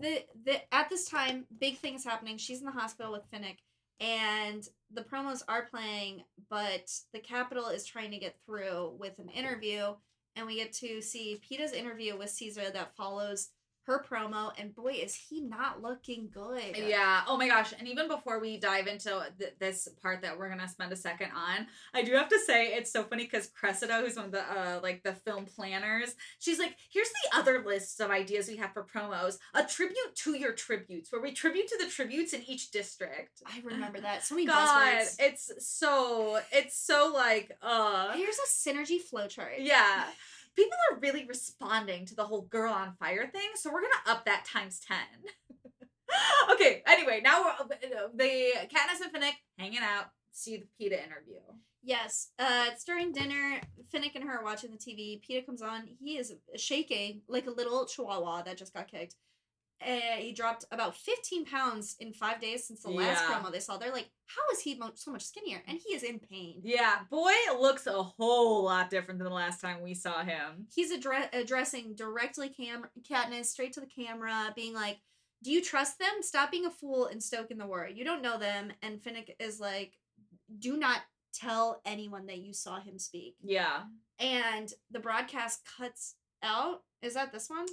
the the at this time, big things happening. She's in the hospital with Finnick, and the promos are playing, but the Capitol is trying to get through with an interview, and we get to see Peeta's interview with Caesar that follows her promo, and boy, is he not looking good. Yeah. Oh my gosh. And even before we dive into th- this part that we're gonna spend a second on, I do have to say it's so funny because Cressida, who's one of the uh like the film planners, she's like, "Here's the other list of ideas we have for promos: a tribute to your tributes, where we tribute to the tributes in each district." I <sighs> remember that. So many God, buzzwords. it's so it's so like uh Here's a synergy flowchart. yeah. People are really responding to the whole girl on fire thing, so we're gonna up that times 10. <laughs> okay, anyway, now we're uh, the Katniss and Finnick hanging out, see the Peeta interview. Yes. Uh, it's during dinner. Finnick and her are watching the TV. Peeta comes on. He is shaking like a little chihuahua that just got kicked. Uh, he dropped about 15 pounds in five days since the last Yeah. promo they saw. They're like, how is he so much skinnier? And he is in pain. Yeah, boy looks a whole lot different than the last time we saw him. He's addre- addressing directly Cam- Katniss, straight to the camera, being like, do you trust them? Stop being a fool and stoking the war. You don't know them. And Finnick is like, do not tell anyone that you saw him speak. Yeah. and the broadcast cuts out. Is that this one?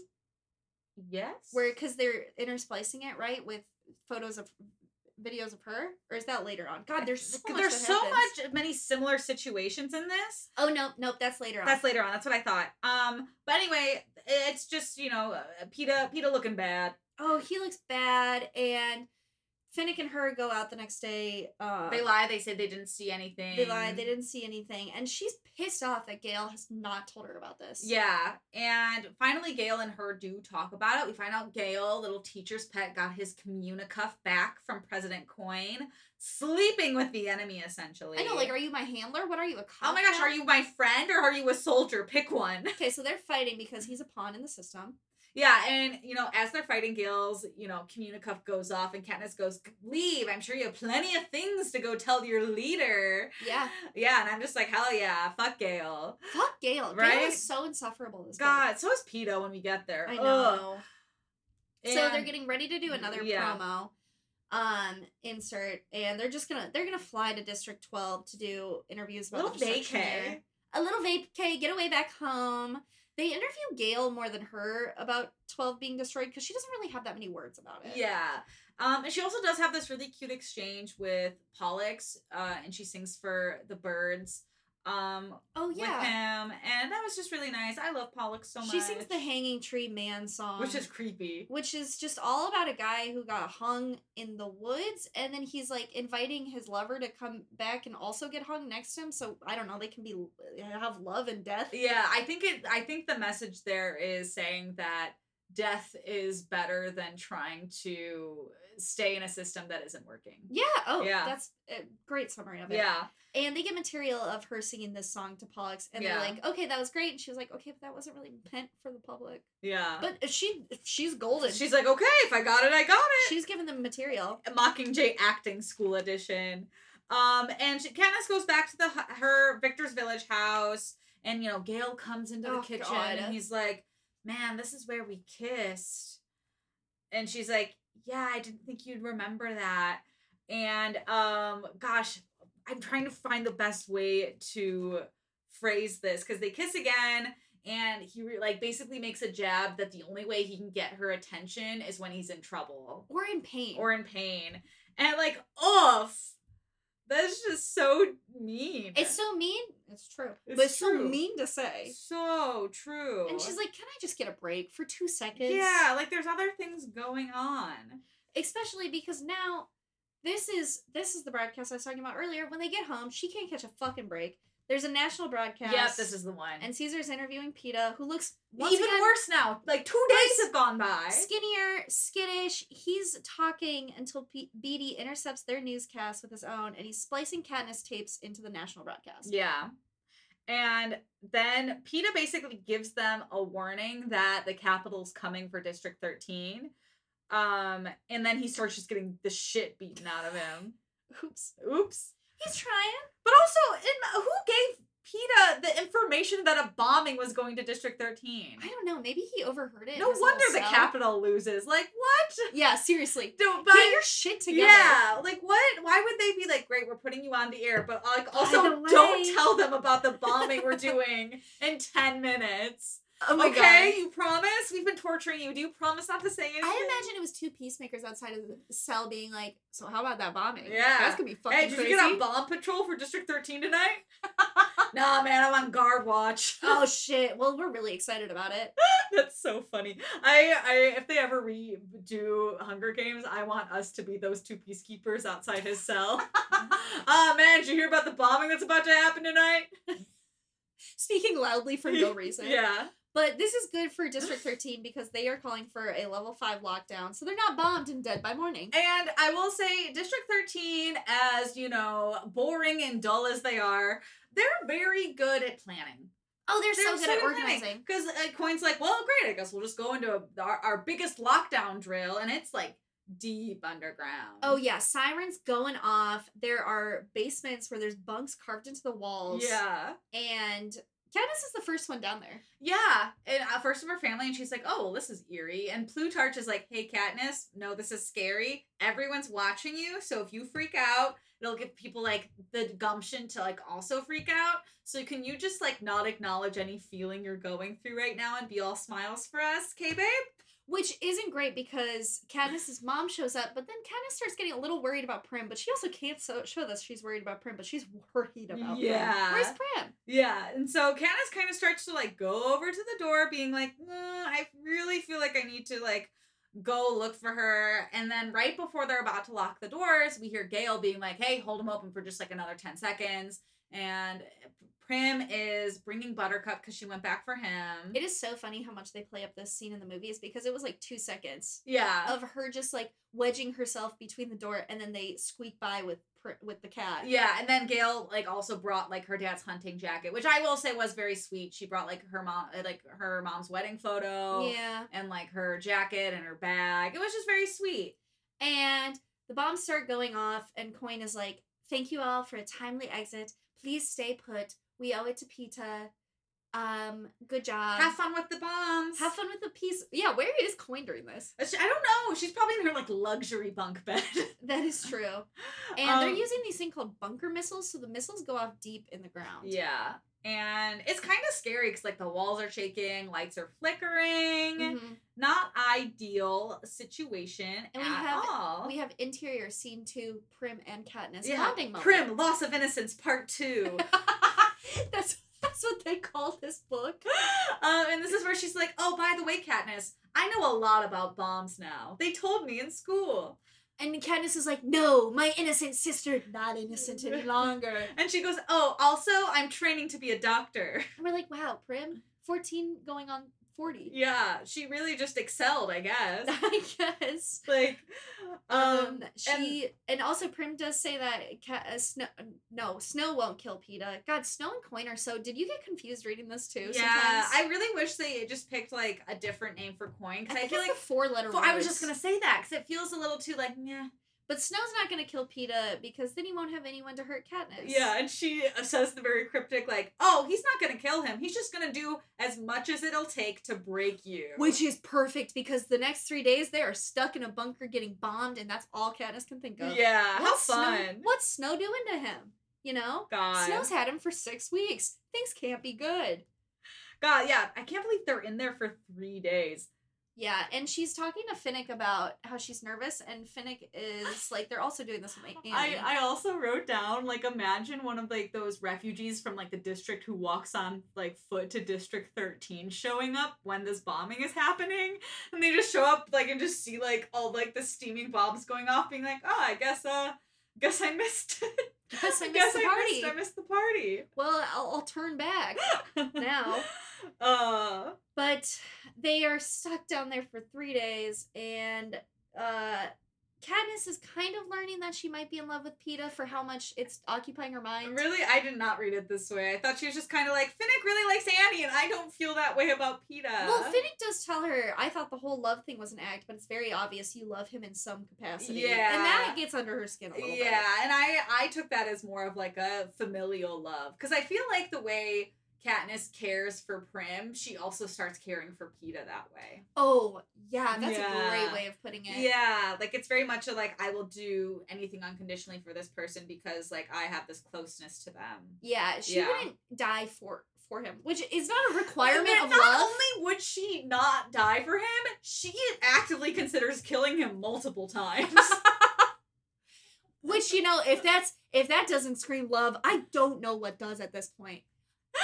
Yes. Where because they're intersplicing it right with photos of videos of her, or is that later on? God, there's so much there's so happens. much many similar situations in this. Oh no, nope, that's later on. That's later on. That's what I thought. Um, but anyway, it's just you know, uh, Peeta, Peeta looking bad. oh, he looks bad, and Finnick and her go out the next day. Uh, They lie. They say they didn't see anything. They lie. They didn't see anything, and she's pissed off that Gale has not told her about this. Yeah, and finally, Gale and her do talk about it. We find out Gale, little teacher's pet, got his communicuff back from President Coin, sleeping with the enemy essentially. I know. Like, are you my handler? What are you? A cop? oh my gosh, now? are you my friend or are you a soldier? Pick one. Okay, so they're fighting because he's a pawn in the system. Yeah, and you know, as they're fighting, Gale's you know communicuff goes off, and Katniss goes, "Leave! I'm sure you have plenty of things to go tell your leader." Yeah. Yeah, and I'm just like, hell yeah, fuck Gale. Fuck Gale. Gale Right? is so insufferable. This God, so is Peeta when we get there. I know. So they're getting ready to do another Yeah. promo, um, insert, and they're just gonna they're gonna fly to District Twelve to do interviews about little vacay. A little vacay, get away back home. They interview Gale more than her about Twelve being destroyed because she doesn't really have that many words about it. Yeah. Um, and she also does have this really cute exchange with Pollux, uh, and she sings for the birds um, Oh with yeah. him, and that was just really nice. I love Pollux so much. She sings the Hanging Tree Man song, which is creepy. which is just all about a guy who got hung in the woods and then he's like inviting his lover to come back and also get hung next to him so i don't know they can be have love and death Yeah, I think it. I think the message there is saying that death is better than trying to stay in a system that isn't working. yeah oh Yeah. that's a great summary of it Yeah, and they get material of her singing this song to pollux and Yeah. they're like okay that was great and she was like okay but that wasn't really meant for the public yeah. but she she's golden she's like, okay, if I got it, I got it. she's given them material Mockingjay Acting School Edition. Um, and she, Katniss goes back to the her Victor's Village house, and you know Gale comes into the Oh, kitchen, God. and he's like, "Man, this is where we kissed," and she's like, "Yeah, I didn't think you'd remember that." And um, gosh, I'm trying to find the best way to phrase this because they kiss again. And he re- like basically makes a jab that the only way he can get her attention is when he's in trouble or in pain or in pain. And like, oof. That's just so mean. it's so mean it's true It's but it's so mean to say so true. And she's like, "Can I just get a break for two seconds?" Yeah, like there's other things going on. Especially because now, this is this is the broadcast I was talking about earlier. When they get home, she can't catch a fucking break. There's a national broadcast. Yep, this is the one. And Caesar's interviewing Peeta, who looks even again, worse now. Like two days have gone by. skinnier, skittish. He's talking until P- Beetee intercepts their newscast with his own, and he's splicing Katniss tapes into the national broadcast. Yeah. And then Peeta basically gives them a warning that the Capitol's coming for District 13. Um, and then he starts just getting the shit beaten out of him. <sighs> Oops. Oops. He's trying. But also, in, who gave Peeta the information that a bombing was going to District 13? I don't know. Maybe he overheard it. No wonder the cell. Capitol loses. Like, what? Yeah, seriously. <laughs> No, but Get your shit together. yeah, like what? Why would they be like, great, we're putting you on the air, but like also don't tell them about the bombing we're doing in ten minutes. Oh my okay, god. you promise? We've been torturing you. Do you promise not to say anything? I imagine it was two peacemakers outside of the cell being like, so how about that bombing? Yeah. That's gonna be fucking Hey, did crazy. you get on bomb patrol for District 13 tonight? <laughs> nah, man, I'm on guard watch. <laughs> oh shit. Well, we're really excited about it. <laughs> That's so funny. I, I, if they ever redo Hunger Games, I want us to be those two peacekeepers outside his cell. Ah, man, did you hear about the bombing that's about to happen tonight? Speaking loudly for no reason. yeah. But this is good for District <sighs> 13 because they are calling for a level 5 lockdown. So they're not bombed and dead by morning. And I will say, District 13, as you know, boring and dull as they are, they're very good at planning. Oh, they're, so good at organizing. Because uh, Coin's like, well, great, I guess we'll just go into a, our, our biggest lockdown drill, and it's like deep underground. Oh yeah, sirens going off. There are basements where there's bunks carved into the walls. Yeah. And Katniss is the first one down there. Yeah. And uh, first of her family, and she's like, oh, well, this is eerie. And Plutarch is like, hey, Katniss, no, this is scary. Everyone's watching you, so if you freak out, it'll give people like the gumption to like also freak out. So can you just like not acknowledge any feeling you're going through right now and be all smiles for us, K babe? Which isn't great because Katniss's mom shows up, but then Katniss starts getting a little worried about Prim, but she also can't so- show that she's worried about Prim, but she's <laughs> worried about Yeah. Prim. Where's Prim? Yeah, and so Katniss kind of starts to like go over to the door, being like, "Mm, I really feel like I need to like go look for her. And then right before they're about to lock the doors, we hear Gale being like, hey, hold them open for just like another 10 seconds. And Prim is bringing Buttercup because she went back for him. It is so funny how much they play up this scene in the movies because it was like two seconds yeah. of her just like wedging herself between the door and then they squeak by with with the cat. Yeah, and then Gale like also brought like her dad's hunting jacket, which I will say was very sweet. She brought like her mom, uh, like her mom's wedding photo, Yeah. and like her jacket and her bag. It was just very sweet. And the bombs start going off, and Coin is like, Thank you all for a timely exit. Please stay put. We owe it to Peeta. Um, good job. Have fun with the bombs. Have fun with the piece. Yeah, where is Coin during this? Uh, I don't know. She's probably in her like luxury bunk bed. <laughs> That is true. <laughs> And they're Um, using these thing called bunker missiles, so the missiles go off deep in the ground. Yeah, and it's kind of scary because like the walls are shaking, lights are flickering. Mhm. Not ideal situation And we at have- all. We have interior scene two, Prim and Katniss yeah, bonding moment. Prim, loss of innocence, part two. <laughs> <laughs> that's that's what they call this book. um, and this is where she's like, "Oh, by the way, Katniss, I know a lot about bombs now. They told me in school." And Katniss is like, "No, my innocent sister, not innocent any longer." <laughs> And she goes, "Oh, also, I'm training to be a doctor." And we're like, "Wow, Prim, fourteen going on 40. Yeah, she really just excelled, I guess. <laughs> I guess. like, um, Um, she and, also Prim does say that Cat, uh, Snow, no Snow won't kill Peeta. God, Snow and Coin are so. Did you get confused reading this too? yeah, sometimes? I really wish they just picked like a different name for coin because I, think feel like four letter. I was just gonna say that because it feels a little too like yeah. But Snow's not gonna kill Peeta because then he won't have anyone to hurt Katniss. Yeah, and she says the very cryptic like, "Oh, he's not gonna kill him. He's just gonna do as much as it'll take to break you." Which is perfect because the next three days they are stuck in a bunker getting bombed, and that's all Katniss can think of. yeah, how fun. Snow, what's Snow doing to him? You know? God, Snow's had him for six weeks. Things can't be good. God, yeah, I can't believe they're in there for three days. Yeah, and she's talking to Finnick about how she's nervous, and Finnick is like, they're also doing this with my I, I also wrote down like imagine one of like those refugees from like the district who walks on like foot to district 13 showing up when this bombing is happening and they just show up like and just see like all like the steaming bombs going off being like oh I guess uh guess I missed it <laughs> Guess I missed guess the I party. missed, I missed the party well, I'll, I'll turn back. <laughs> Now. Uh But they are stuck down there for three days, and uh, Katniss is kind of learning that she might be in love with Peeta for how much it's occupying her mind. really I did not read it this way I thought she was just kind of like Finnick really likes Annie and I don't feel that way about Peeta Well, Finnick does tell her, I thought the whole love thing was an act, but it's very obvious you love him in some capacity. Yeah. And that gets under her skin a little yeah bit. Yeah, and i i took that as more of like a familial love because i feel like the way Katniss cares for Prim, she also starts caring for Peeta that way. Oh, yeah, that's a great way of putting it. Yeah, like it's very much a like I will do anything unconditionally for this person because like I have this closeness to them. Yeah, she Yeah. wouldn't die for for him, which is not a requirement And of not love. only would she not die for him, she actively considers killing him multiple times. <laughs> Which you know, if that's if that doesn't scream love, I don't know what does at this point.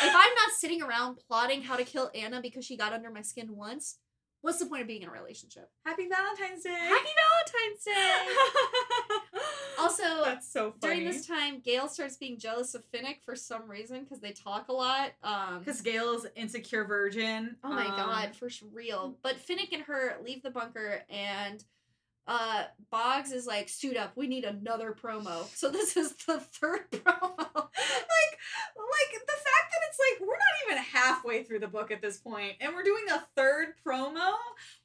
If I'm not sitting around plotting how to kill Anna because she got under my skin once, what's the point of being in a relationship? Happy Valentine's Day. Happy Valentine's Day. <laughs> Also, That's so funny. during this time, Gale starts being jealous of Finnick for some reason because they talk a lot. Um, because Gale's insecure virgin. Oh my um, god, for real. But Finnick and her leave the bunker and uh Boggs is like, suit up, we need another promo. So <laughs> this is the third <laughs> promo. like like the fact that it's like we're not even halfway through the book at this point and we're doing a third promo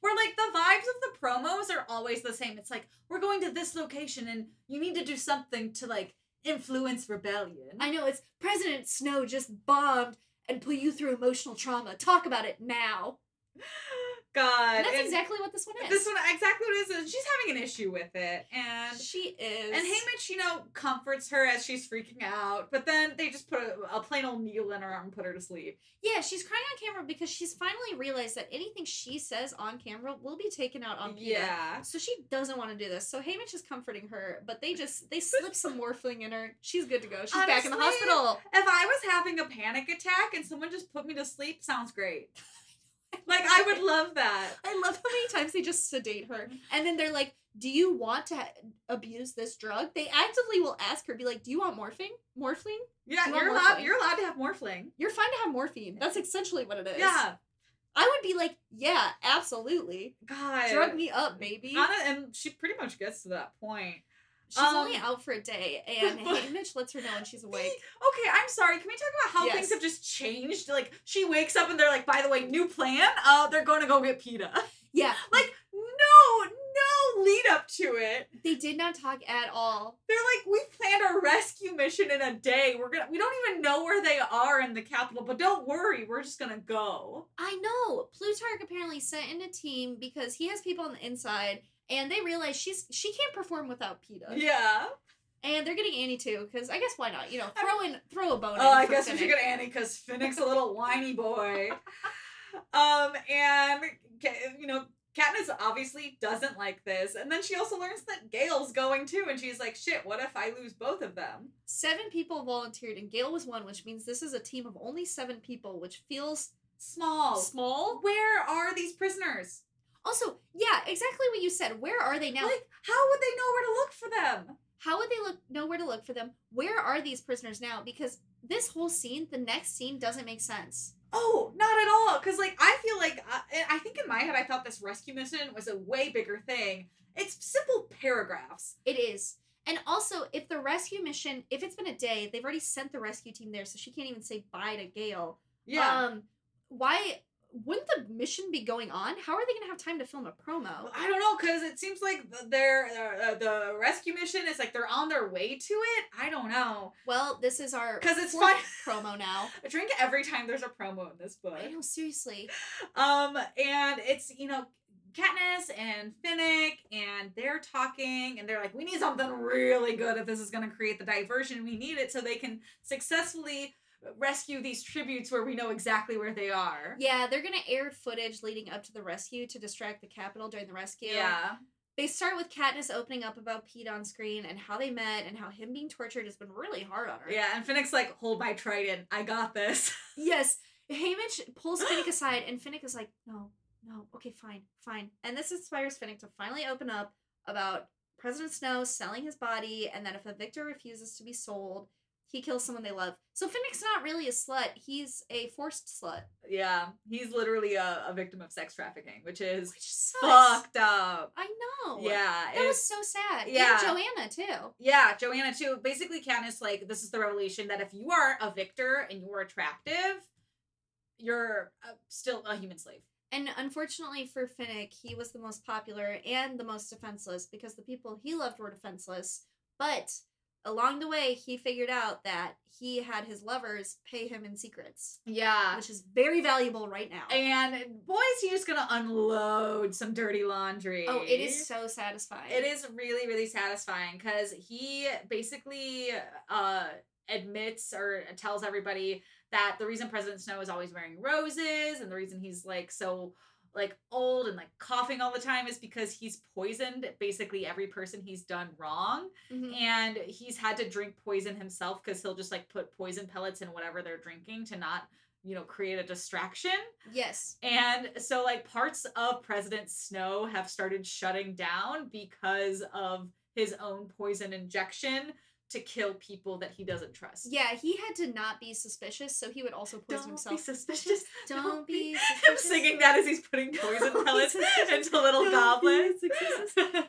where like the vibes of the promos are always the same it's like we're going to this location and you need to do something to like influence rebellion I know it's President Snow just bombed and put you through emotional trauma. Talk about it now. <laughs> god And that's and exactly what this one is. this one exactly what it is and she's having an issue with it and she is. and Haymitch, you know, comforts her as she's freaking out, but then they just put a, a plain old needle in her arm and put her to sleep. Yeah, she's crying on camera because she's finally realized that anything she says on camera will be taken out on Peeta. Yeah. So she doesn't want to do this. So Haymitch is comforting her, but they just they slip some morphling in her. She's good to go. She's back in the hospital. If I was having a panic attack and someone just put me to sleep, sounds great. <laughs> Like I would love that. I love how many times they just sedate her, and then they're like, "Do you want to abuse this drug?" They actively will ask her, "Be like, do you want morphine? Morphine? Yeah, you you're allowed. You're allowed to have morphling. You're fine to have morphine. That's essentially what it is." Yeah. I would be like, "Yeah, absolutely. God. Drug me up, baby." Anna, and she pretty much gets to that point. She's Um, only out for a day, and <laughs> Haymitch lets her know when she's awake. Okay, I'm sorry. Can we talk about how Yes. things have just changed? Like she wakes up and they're like, by the way, new plan. Uh, they're going to go get Peeta. <laughs> Yeah, Like no, no lead up to it. they did not talk at all. They're like, we planned a rescue mission in a day. We're gonna. We don't even know where they are in the Capitol, but don't worry. We're just gonna go. I know. Plutarch apparently sent in a team because he has people on the inside, and they realize she's she can't perform without Peeta. Yeah. And they're getting Annie too, because I guess why not? You know, throw in throw a bone. Oh, I guess we should get Annie because <laughs> Finnick's a little whiny boy. Um, and you know, Katniss obviously doesn't like this, and then she also learns that Gale's going too, and she's like, "Shit, what if I lose both of them?" Seven people volunteered, and Gale was one, which means this is a team of only seven people, which feels Small. small. Where are these prisoners? Also, yeah, exactly what you said. Where are they now? Like, how would they know where to look for them? How would they look know where to look for them? Where are these prisoners now? Because this whole scene, the next scene doesn't make sense. Oh, not at all. Because like I feel like I, I think in my head I thought this rescue mission was a way bigger thing. It's simple paragraphs. It is. And also, if the rescue mission, if it's been a day, they've already sent the rescue team there, so she can't even say bye to Gale. Yeah. Um, why wouldn't the mission be going on? How are they gonna have time to film a promo? I don't know because it seems like th- their uh, the rescue mission is like they're on their way to it. I don't know. Well, this is our 'Cause it's fun- <laughs> promo now. I drink every time there's a promo in this book. I know, seriously. Um, and it's you know Katniss and Finnick, and they're talking, and they're like, "We need something really good if this is going to create the diversion we need it, so they can successfully rescue these tributes where we know exactly where they are." Yeah, they're gonna air footage leading up to the rescue to distract the Capitol during the rescue. Yeah. They start with Katniss opening up about Pete on screen and how they met and how him being tortured has been really hard on her. Yeah, and Finnick's like, "Hold my trident, I got this." <laughs> Yes. Haymitch pulls Finnick aside, and Finnick is like, no, no, okay, fine, fine. And this inspires Finnick to finally open up about President Snow selling his body, and that if a victor refuses to be sold, he kills someone they love. So Finnick's not really a slut, he's a forced slut. yeah, he's literally a, a victim of sex trafficking, which is Which fucked up. I know. Yeah, That was so sad. yeah. And Johanna, too. Yeah, Johanna too. Basically, Katniss like this is the revelation that if you are a victor and you're attractive, you're uh, still a human slave. And unfortunately for Finnick, he was the most popular and the most defenseless because the people he loved were defenseless. But along the way, he figured out that he had his lovers pay him in secrets, Yeah. which is very valuable right now. And boy, is he just gonna unload some dirty laundry. oh, it is so satisfying. It is really, really satisfying because he basically uh admits or tells everybody that the reason President Snow is always wearing roses and the reason he's like so like old and like coughing all the time is because he's poisoned basically every person he's done wrong Mhm. and he's had to drink poison himself because he'll just like put poison pellets in whatever they're drinking to not you know create a distraction Yes. and so like parts of president snow have started shutting down because of his own poison injection to kill people that he doesn't trust Yeah, he had to not be suspicious, so he would also poison himself. don't himself. be suspicious Don't be him <laughs> <laughs> suspicious. singing that as he's putting poison Don't pellets into little Don't be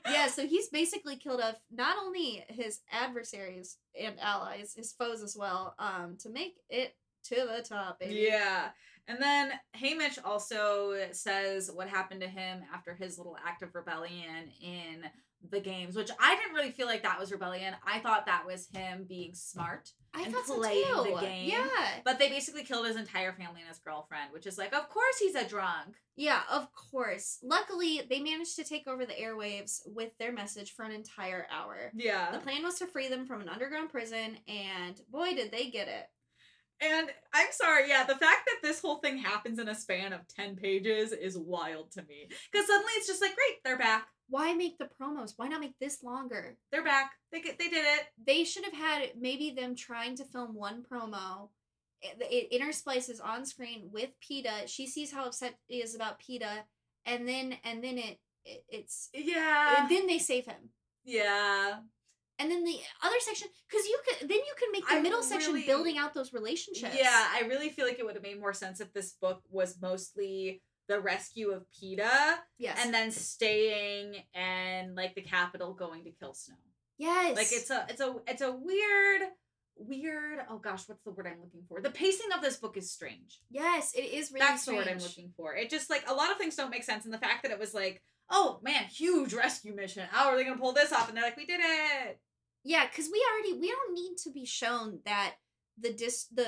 <laughs> yeah, so he's basically killed off not only his adversaries and allies, his foes as well, um, to make it to the top, baby. Yeah. And then Haymitch also says what happened to him after his little act of rebellion in the games, which I didn't really feel like that was rebellion. I thought that was him being smart. I and thought so playing too. the game. Yeah. But they basically killed his entire family and his girlfriend, which is like, of course he's a drunk. Yeah, of course. Luckily, they managed to take over the airwaves with their message for an entire hour. Yeah. The plan was to free them from an underground prison, and boy, did they get it. And I'm sorry, yeah, the fact that this whole thing happens in a span of 10 pages is wild to me. Because suddenly it's just like, great, they're back. Why make the promos? Why not make this longer? They're back. They, they did it. They should have had maybe them trying to film one promo. It, it intersplices on screen with Peeta. She sees how upset he is about Peeta, and then and then it, it it's Yeah. and then they save him. Yeah. And then the other section, because you could then you can make the I middle section building out those relationships. Yeah, I really feel like it would have made more sense if this book was mostly the rescue of Peeta Yes. and then staying and like the Capitol going to kill Snow. yes. Like it's a it's a it's a weird weird oh gosh, what's the word I'm looking for? The pacing of this book is strange. yes, it is really That's the word I'm looking for. It just like a lot of things don't make sense and the fact that it was like, oh man, huge rescue mission. How are they gonna pull this off? And they're like, we did it. Yeah, because we already we don't need to be shown that the dis the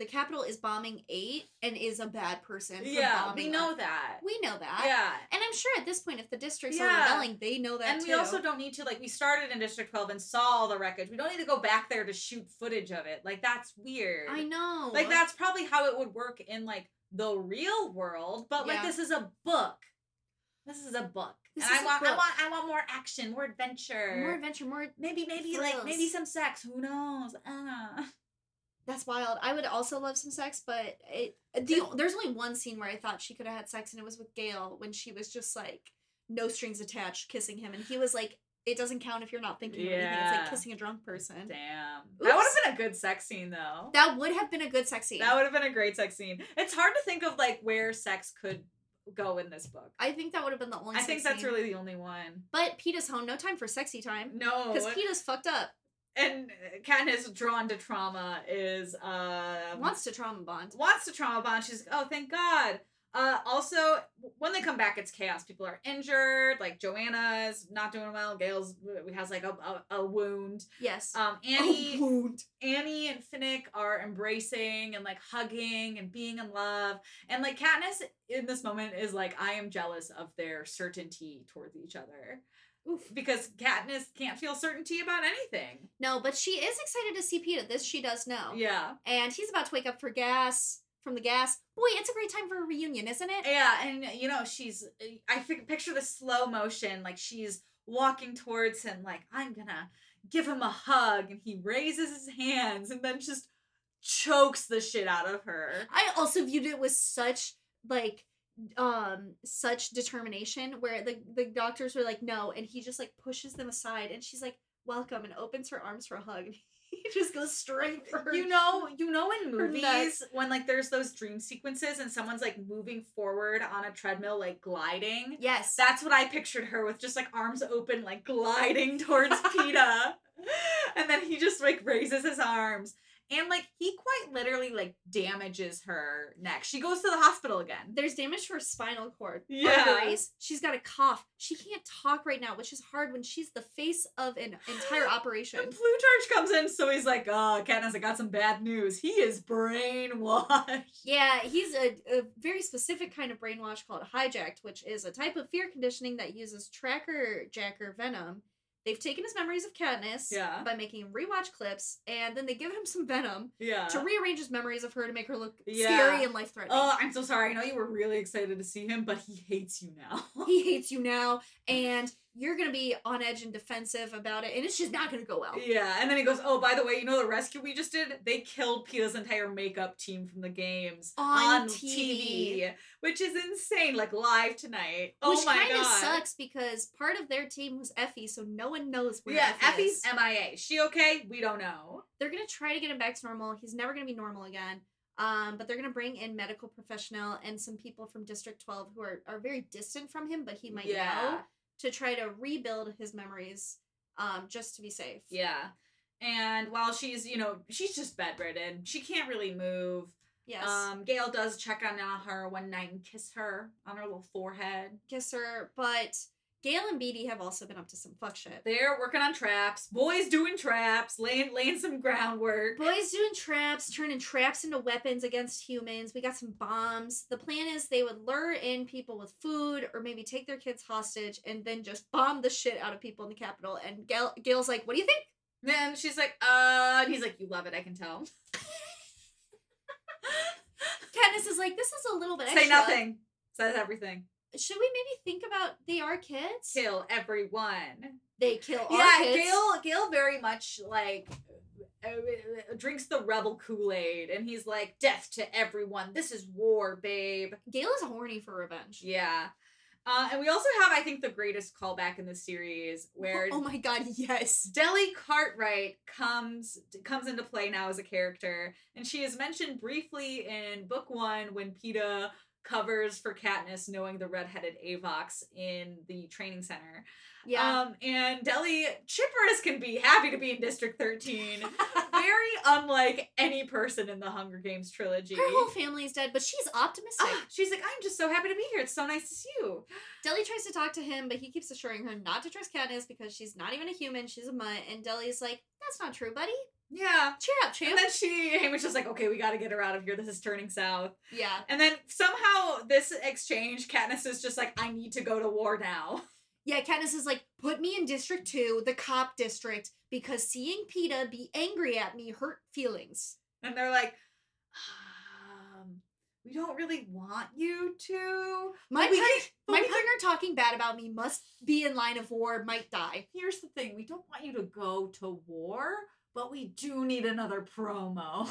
the Capitol is bombing eight and is a bad person. For Yeah, we know up. that. We know that. Yeah. And I'm sure at this point, if the districts Yeah. are rebelling, they know that and too. we also don't need to like we started in district 12 and saw all the wreckage we don't need to go back there to shoot footage of it like that's weird I know. like that's probably how it would work in like the real world but like Yeah. this is a book this is a book This and is i a want i want i want more action more adventure more adventure, more. maybe maybe like maybe some sex who knows uh. <laughs> That's wild. I would also love some sex, but it the there's only one scene where I thought she could have had sex, and it was with Gale when she was just like no strings attached, kissing him, and he was like, "It doesn't count if you're not thinking of anything. It's Yeah. like kissing a drunk person." damn that would have been a good sex scene though That would have been a good sex scene. that would have been a great sex scene it's hard to think of like where sex could go in this book I think that would have been the only. I think that's scene. really the only one. But Peeta's home, no time for sexy time. No, Because Peeta's fucked up. And Katniss drawn to trauma is uh Wants to trauma bond. wants to trauma bond. She's oh thank God. Uh, also, when they come back, it's chaos. People are injured. Like Johanna's not doing well. Gale's has like a, a, a wound. Yes. Um, A Annie, wound. Annie and Finnick are embracing and like hugging and being in love. And like Katniss in this moment is like, I am jealous of their certainty towards each other. Oof. Because Katniss can't feel certainty about anything. No, but she is excited to see Peeta. This she does know. Yeah. And he's about to wake up for gas from the gas. Boy, it's a great time for a reunion, isn't it? Yeah, and you know, she's I picture the slow motion, like she's walking towards him, like, I'm gonna give him a hug, and he raises his hands and then just chokes the shit out of her. I also viewed it with such like um such determination where the the doctors were like no and he just like pushes them aside and she's like welcome and opens her arms for a hug <laughs> he just goes straight for her You know, you know in <laughs> movies when like there's those dream sequences and someone's like moving forward on a treadmill, like gliding. yes That's what I pictured her with, just like arms open, like gliding towards <laughs> Peeta. and then he just like raises his arms. And like he quite literally like damages her neck. She goes to the hospital again. there's damage to her spinal cord Yeah. arteries she's got a cough she can't talk right now which is hard when she's the face of an <gasps> entire operation And Plutarch comes in, so he's like, oh, Katniss, I got some bad news. He is brainwashed. Yeah, he's a, a very specific kind of brainwash called hijacked, which is a type of fear conditioning that uses tracker jacker venom they've taken his memories of Katniss Yeah. by making him rewatch clips, and then they give him some venom Yeah. to rearrange his memories of her to make her look Yeah. scary and life threatening. Oh, I'm so sorry. I know you were really excited to see him, but he hates you now. he hates you now, <laughs> and you're gonna be on edge and defensive about it, and it's just not gonna go well. yeah, and then he goes, "Oh, by the way, you know the rescue we just did? They killed Peeta's entire makeup team from the games On TV. which is insane. Like live tonight. Oh Which my god, kind of sucks because part of their team was Effie, so no one knows where Yeah, Effie Effie's is. MIA. She okay? We don't know. they're gonna try to get him back to normal. He's never gonna be normal again. Um, but they're gonna bring in medical professional and some people from District Twelve who are, are very distant from him, but he might know to try to rebuild his memories, um, just to be safe. Yeah. And while she's, you know, she's just bedridden. She can't really move. Yes. Um, Gale does check on her one night and kiss her on her little forehead. Kiss her, but Gale and Beetee have also been up to some fuck shit. They're working on traps. Boys doing traps, laying laying some groundwork. Boys doing traps, turning traps into weapons against humans. We got some bombs. The plan is they would lure in people with food or maybe take their kids hostage and then just bomb the shit out of people in the Capitol. And Gale, Gale's like, What do you think? And she's like, uh, and he's like, you love it, I can tell. <laughs> Katniss is like, This is a little bit Say extra. nothing. Says everything. Should we maybe think about they are kids? Kill everyone. They kill yeah, kids. Gale. Gale very much like uh, uh, drinks the rebel Kool Aid, and he's like, "Death to everyone. This is war, babe." Gale is horny for revenge. Yeah. Uh, and we also have, I think, the greatest callback in the series, <laughs> where Oh my god, yes. Delly Cartwright comes comes into play now as a character, and she is mentioned briefly in book one when Peeta covers for Katniss knowing the redheaded Avox in the training center. Yeah. Um, and Delly, chipper as can be, happy to be in District 13. <laughs> Very unlike any person in the Hunger Games trilogy. Her whole family's dead, but she's optimistic. Ah, she's like, I'm just so happy to be here. It's so nice to see you. Delly tries to talk to him, but he keeps assuring her not to trust Katniss because she's not even a human, she's a mutt. And Delly's like, That's not true, buddy. Yeah. Cheer up, champ. And then she, Haymitch is like, okay, we gotta get her out of here. This is turning south. yeah. And then somehow this exchange, Katniss is just like, I need to go to war now. Yeah, Katniss is like, Put me in District 2, the cop district, because seeing Peeta be angry at me hurt feelings. And they're like, um, we don't really want you to. My, we my partner talking bad about me must be in line of war, might die. Here's the thing we don't want you to go to war, but we do need another promo.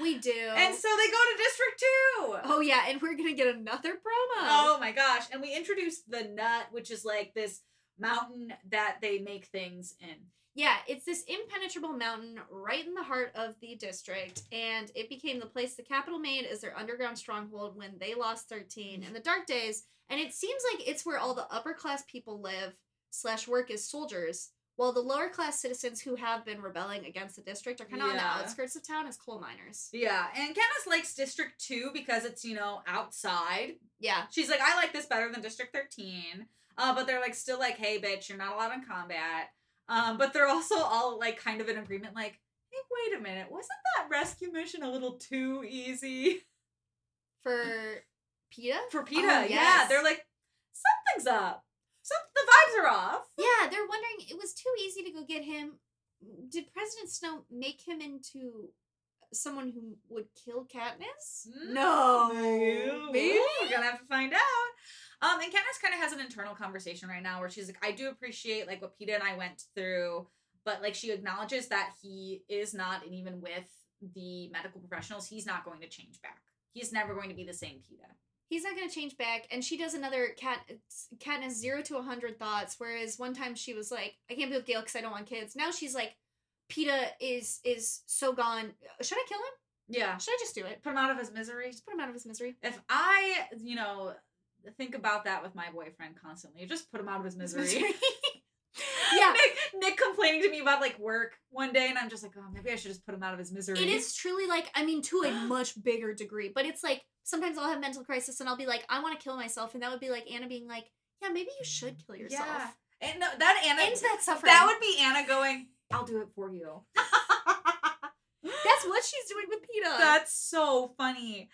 We <laughs> do. And so they go to District 2. oh, yeah, and we're gonna get another promo. Oh my gosh. And we introduced the nut, which is like this mountain that they make things in. Yeah, it's this impenetrable mountain right in the heart of the district, and it became the place the Capitol made as their underground stronghold when they lost 13 in the dark days. And it seems like it's where all the upper class people live slash work as soldiers, while the lower class citizens who have been rebelling against the district are kind of on the outskirts of town as coal miners. Yeah. And Katniss likes District 2 because it's, you know, outside. Yeah, She's like, I like this better than District 13. Uh, but they're like still like, hey bitch, you're not allowed in combat. Um, but they're also all like kind of in agreement, like, hey, wait a minute, wasn't that rescue mission a little too easy? for Peeta? For Peeta, Oh, yeah. They're like, something's up. Some the vibes are off. Yeah, they're wondering it was too easy to go get him. Did President Snow make him into someone who would kill Katniss? Maybe. Maybe. We're gonna have to find out. Um, and Katniss kind of has an internal conversation right now where she's like, I do appreciate like what Peeta and I went through, but like she acknowledges that he is not, and even with the medical professionals, he's not going to change back. He's never going to be the same Peeta. He's not going to change back, and she does another cat Katniss zero to a hundred thoughts. Whereas one time she was like, "I can't be with Gale because I don't want kids." Now she's like, "Peeta is is so gone. Should I kill him? Yeah. Should I just do it? Put him out of his misery. Just put him out of his misery." If I, you know, think about that with my boyfriend constantly, just put him out of his misery. <laughs> <laughs> Yeah. Nick, Nick complaining to me about like work one day, and I'm just like, oh, maybe I should just put him out of his misery. It is truly like I mean to a <gasps> much bigger degree, but it's like sometimes I'll have mental crisis and I'll be like, I want to kill myself, and that would be like Anna being like, Yeah, maybe you should kill yourself. Yeah. And no, that Anna, End that suffering. that would be Anna going, I'll do it for you. <laughs> That's what she's doing with Peeta. That's so funny.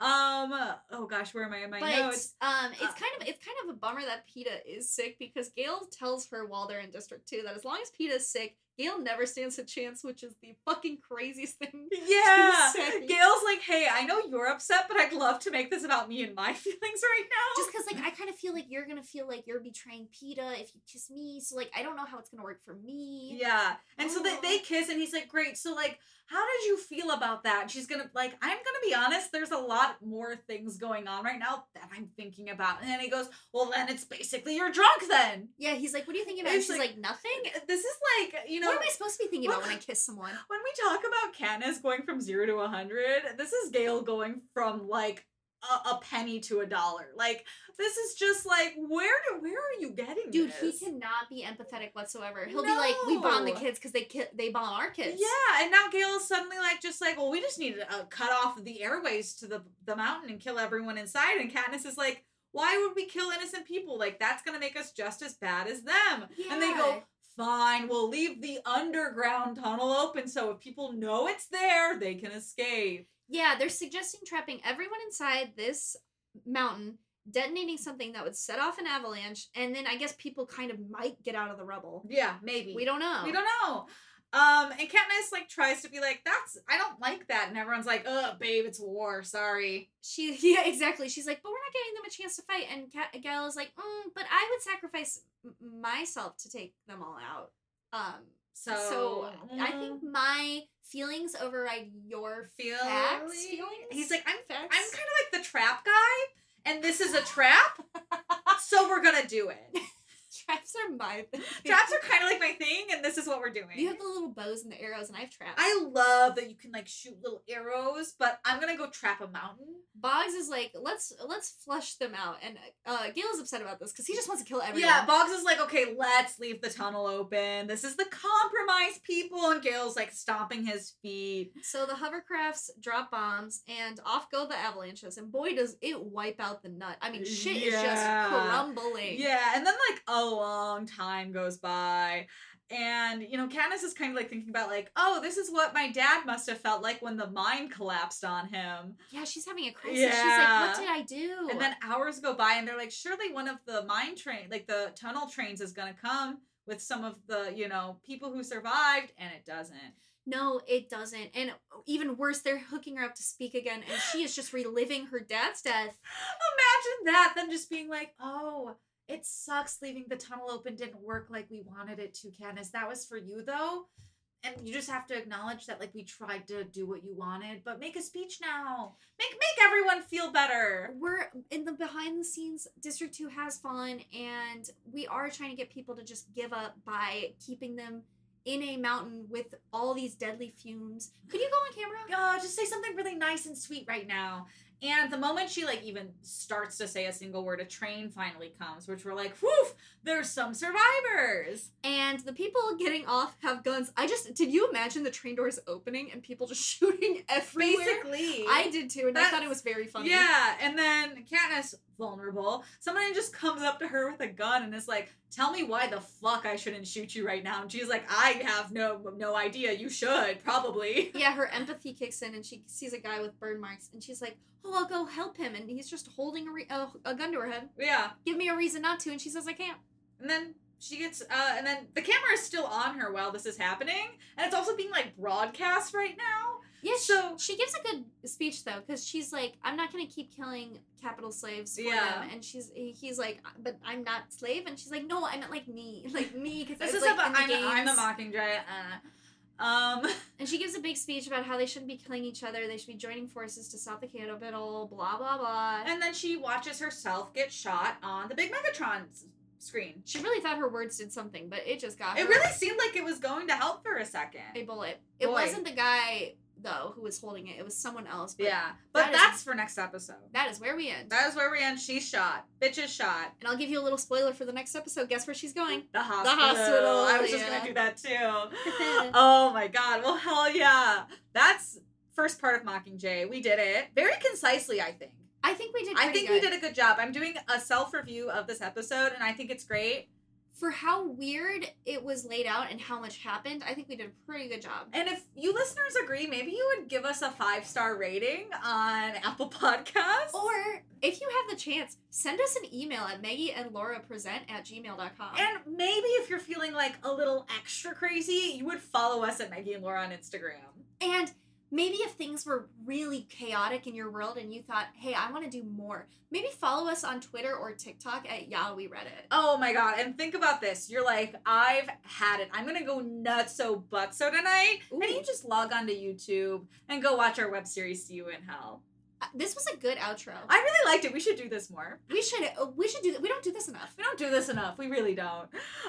Um. Oh gosh, where am I in my but notes? um, it's Uh, kind of it's kind of a bummer that Peeta is sick because Gale tells her while they're in District Two that as long as Peeta is sick, Gale never stands a chance, which is the fucking craziest thing. <laughs> Yeah. say. Gale's like, hey, I know you're upset, but I'd love to make this about me and my <laughs> feelings right now. Just because, like, I kind of feel like you're gonna feel like you're betraying Peeta if you kiss me. So, like, I don't know how it's gonna work for me. Yeah. And so they, Oh. they kiss, and he's like, great. So, like, how did you feel about that? And she's gonna, like, I'm gonna be honest, there's a lot more things going on right now that I'm thinking about. And then he goes, well, then it's basically you're drunk then. Yeah, he's like, "What are you thinking about?" And she's like- like, "Nothing." This is like, you know, what am I supposed to be thinking about when I kiss someone? when we talk about Katniss going from zero to a hundred, this is Gale going from like a, a penny to a dollar. Like this is just like where do where are you getting Dude, this? he cannot be empathetic whatsoever. He'll be like, "We bomb the kids because they ki- they bomb our kids." Yeah, and now Gale is suddenly like just like, well, we just need to uh, cut off the airways to the the mountain and kill everyone inside. And Katniss is like, why would we kill innocent people? Like that's gonna make us just as bad as them. Yeah. And they go, fine, we'll leave the underground tunnel open so if people know it's there, they can escape. Yeah, they're suggesting trapping everyone inside this mountain, detonating something that would set off an avalanche, and then I guess people kind of might get out of the rubble. Yeah, maybe. We don't know. We don't know. Um, and Katniss like tries to be like, "That's I don't like that," and everyone's like, "Ugh, babe, it's war. Sorry." She <laughs> yeah, exactly. She's like, but we're not getting them a chance to fight. And Ka- Gale is like, mm, but I would sacrifice myself to take them all out. Um, So, so I mm, think my feelings override your feel facts. Feelings. He's like, "I'm facts. I'm kind of like the trap guy, and this is a trap, <laughs> so we're gonna do it." <laughs> traps are my thing. <laughs> Traps are kind of like my thing, and this is what we're doing. You have the little bows and the arrows, and I have traps. I love that you can like shoot little arrows, but I'm gonna go trap a mountain. Boggs is like, let's let's flush them out, and uh, Gale is upset about this because he just wants to kill everyone. Yeah, Boggs is like, okay, let's leave the tunnel open. This is the compromise, people. And Gale's like stomping his feet. So the hovercrafts drop bombs, and off go the avalanches, and boy does it wipe out the nut. I mean, shit is just crumbling. Yeah, and then like a long time goes by. And you know, Katniss is kind of like thinking about like, oh, this is what my dad must have felt like when the mine collapsed on him. Yeah, she's having a crisis. Yeah. She's like, what did I do? And then hours go by, and they're like, surely one of the mine train, like the tunnel trains, is gonna come with some of the you know people who survived, and it doesn't. no, it doesn't. And even worse, they're hooking her up to speak again, and she is just reliving her dad's death. <gasps> Imagine that, then just being like, oh, it sucks leaving the tunnel open didn't work like we wanted it to, Katniss. That was for you though. And you just have to acknowledge that like we tried to do what you wanted, but make a speech now. Make make everyone feel better. We're in the behind the scenes. District Two has fallen, and we are trying to get people to just give up by keeping them in a mountain with all these deadly fumes. Could you go on camera? Uh, just say something really nice and sweet right now. And the moment she like even starts to say a single word, a train finally comes, which we're like, whew, there's some survivors. And the people getting off have guns. I just did you imagine the train doors opening and people just <laughs> shooting everywhere? Basically. I did too, and I thought it was very funny. Yeah, and then Katniss vulnerable. Someone just comes up to her with a gun and is like, "Tell me why the fuck I shouldn't shoot you right now." And she's like, "I have no no idea. You should probably." <laughs> Yeah, her empathy kicks in, and she sees a guy with burn marks, and she's like, "Oh, I'll go help him." And he's just holding a, re- a, a gun to her head. Yeah, Give me a reason not to, and she says, "I can't." and then she gets, uh, and then the camera is still on her while this is happening, and it's also being like broadcast right now. Yeah, So- she, she gives a good speech though, because she's like, "I'm not gonna keep killing Capitol slaves for Yeah. them," and she's he's like, "But I'm not slave," and she's like, "No, I meant like me, <laughs> like me," because This is like about I'm, I'm a mockingjay. Uh, um, <laughs> And she gives a big speech about how they shouldn't be killing each other. They should be joining forces to stop the Capitol. Blah blah blah. and then she watches herself get shot on the big Megatron screen. She really thought her words did something, but it just got her It really seemed like it was going to help for a second. a bullet. It Boy. wasn't the guy though who was holding it. It was someone else. But Yeah, but that is- that's for next episode. That is where we end. That is where we end. She's shot. Bitch is shot. and I'll give you a little spoiler for the next episode. Guess where she's going? The hospital. The hospital, I was just gonna do that too. <laughs> oh my god. Well, hell yeah. That's first part of Mockingjay. We did it very concisely. I think. I think we did. I think we did a good job. I'm doing a self review of this episode, and I think it's great. For how weird it was laid out and how much happened, I think we did a pretty good job. And if you listeners agree, maybe you would give us a five star rating on <laughs> Apple Podcasts. Or if you have the chance, send us an email at Meggie and Laura present at gmail.com. And maybe if you're feeling like a little extra crazy, you would follow us at Meggie and Laura on Instagram. And maybe if things were really chaotic in your world and you thought, hey, I want to do more, maybe follow us on Twitter or TikTok at Yeah We Read It. Oh my god! And think about this: you're like, I've had it. I'm gonna go nuts so but so tonight, Ooh. and you just log on to YouTube and go watch our web series "See You in Hell." Uh, This was a good outro. I really liked it. We should do this more. we should uh, we should do. We don't do this enough. We don't do this enough. We really don't.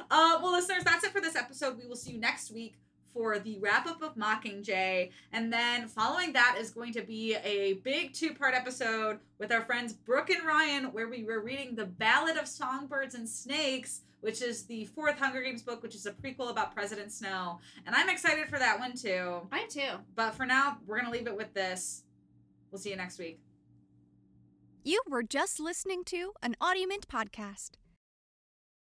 Uh, well, listeners, that's it for this episode. We will see you next week for the wrap up of Mockingjay. And then following that is going to be a big two part episode with our friends Brooke and Ryan, where we were reading The Ballad of Songbirds and Snakes, which is the fourth Hunger Games book, which is a prequel about President Snow. And I'm excited for that one too. Mine too. But for now, we're going to leave it with this. We'll see you next week. You were just listening to an Audiomint podcast.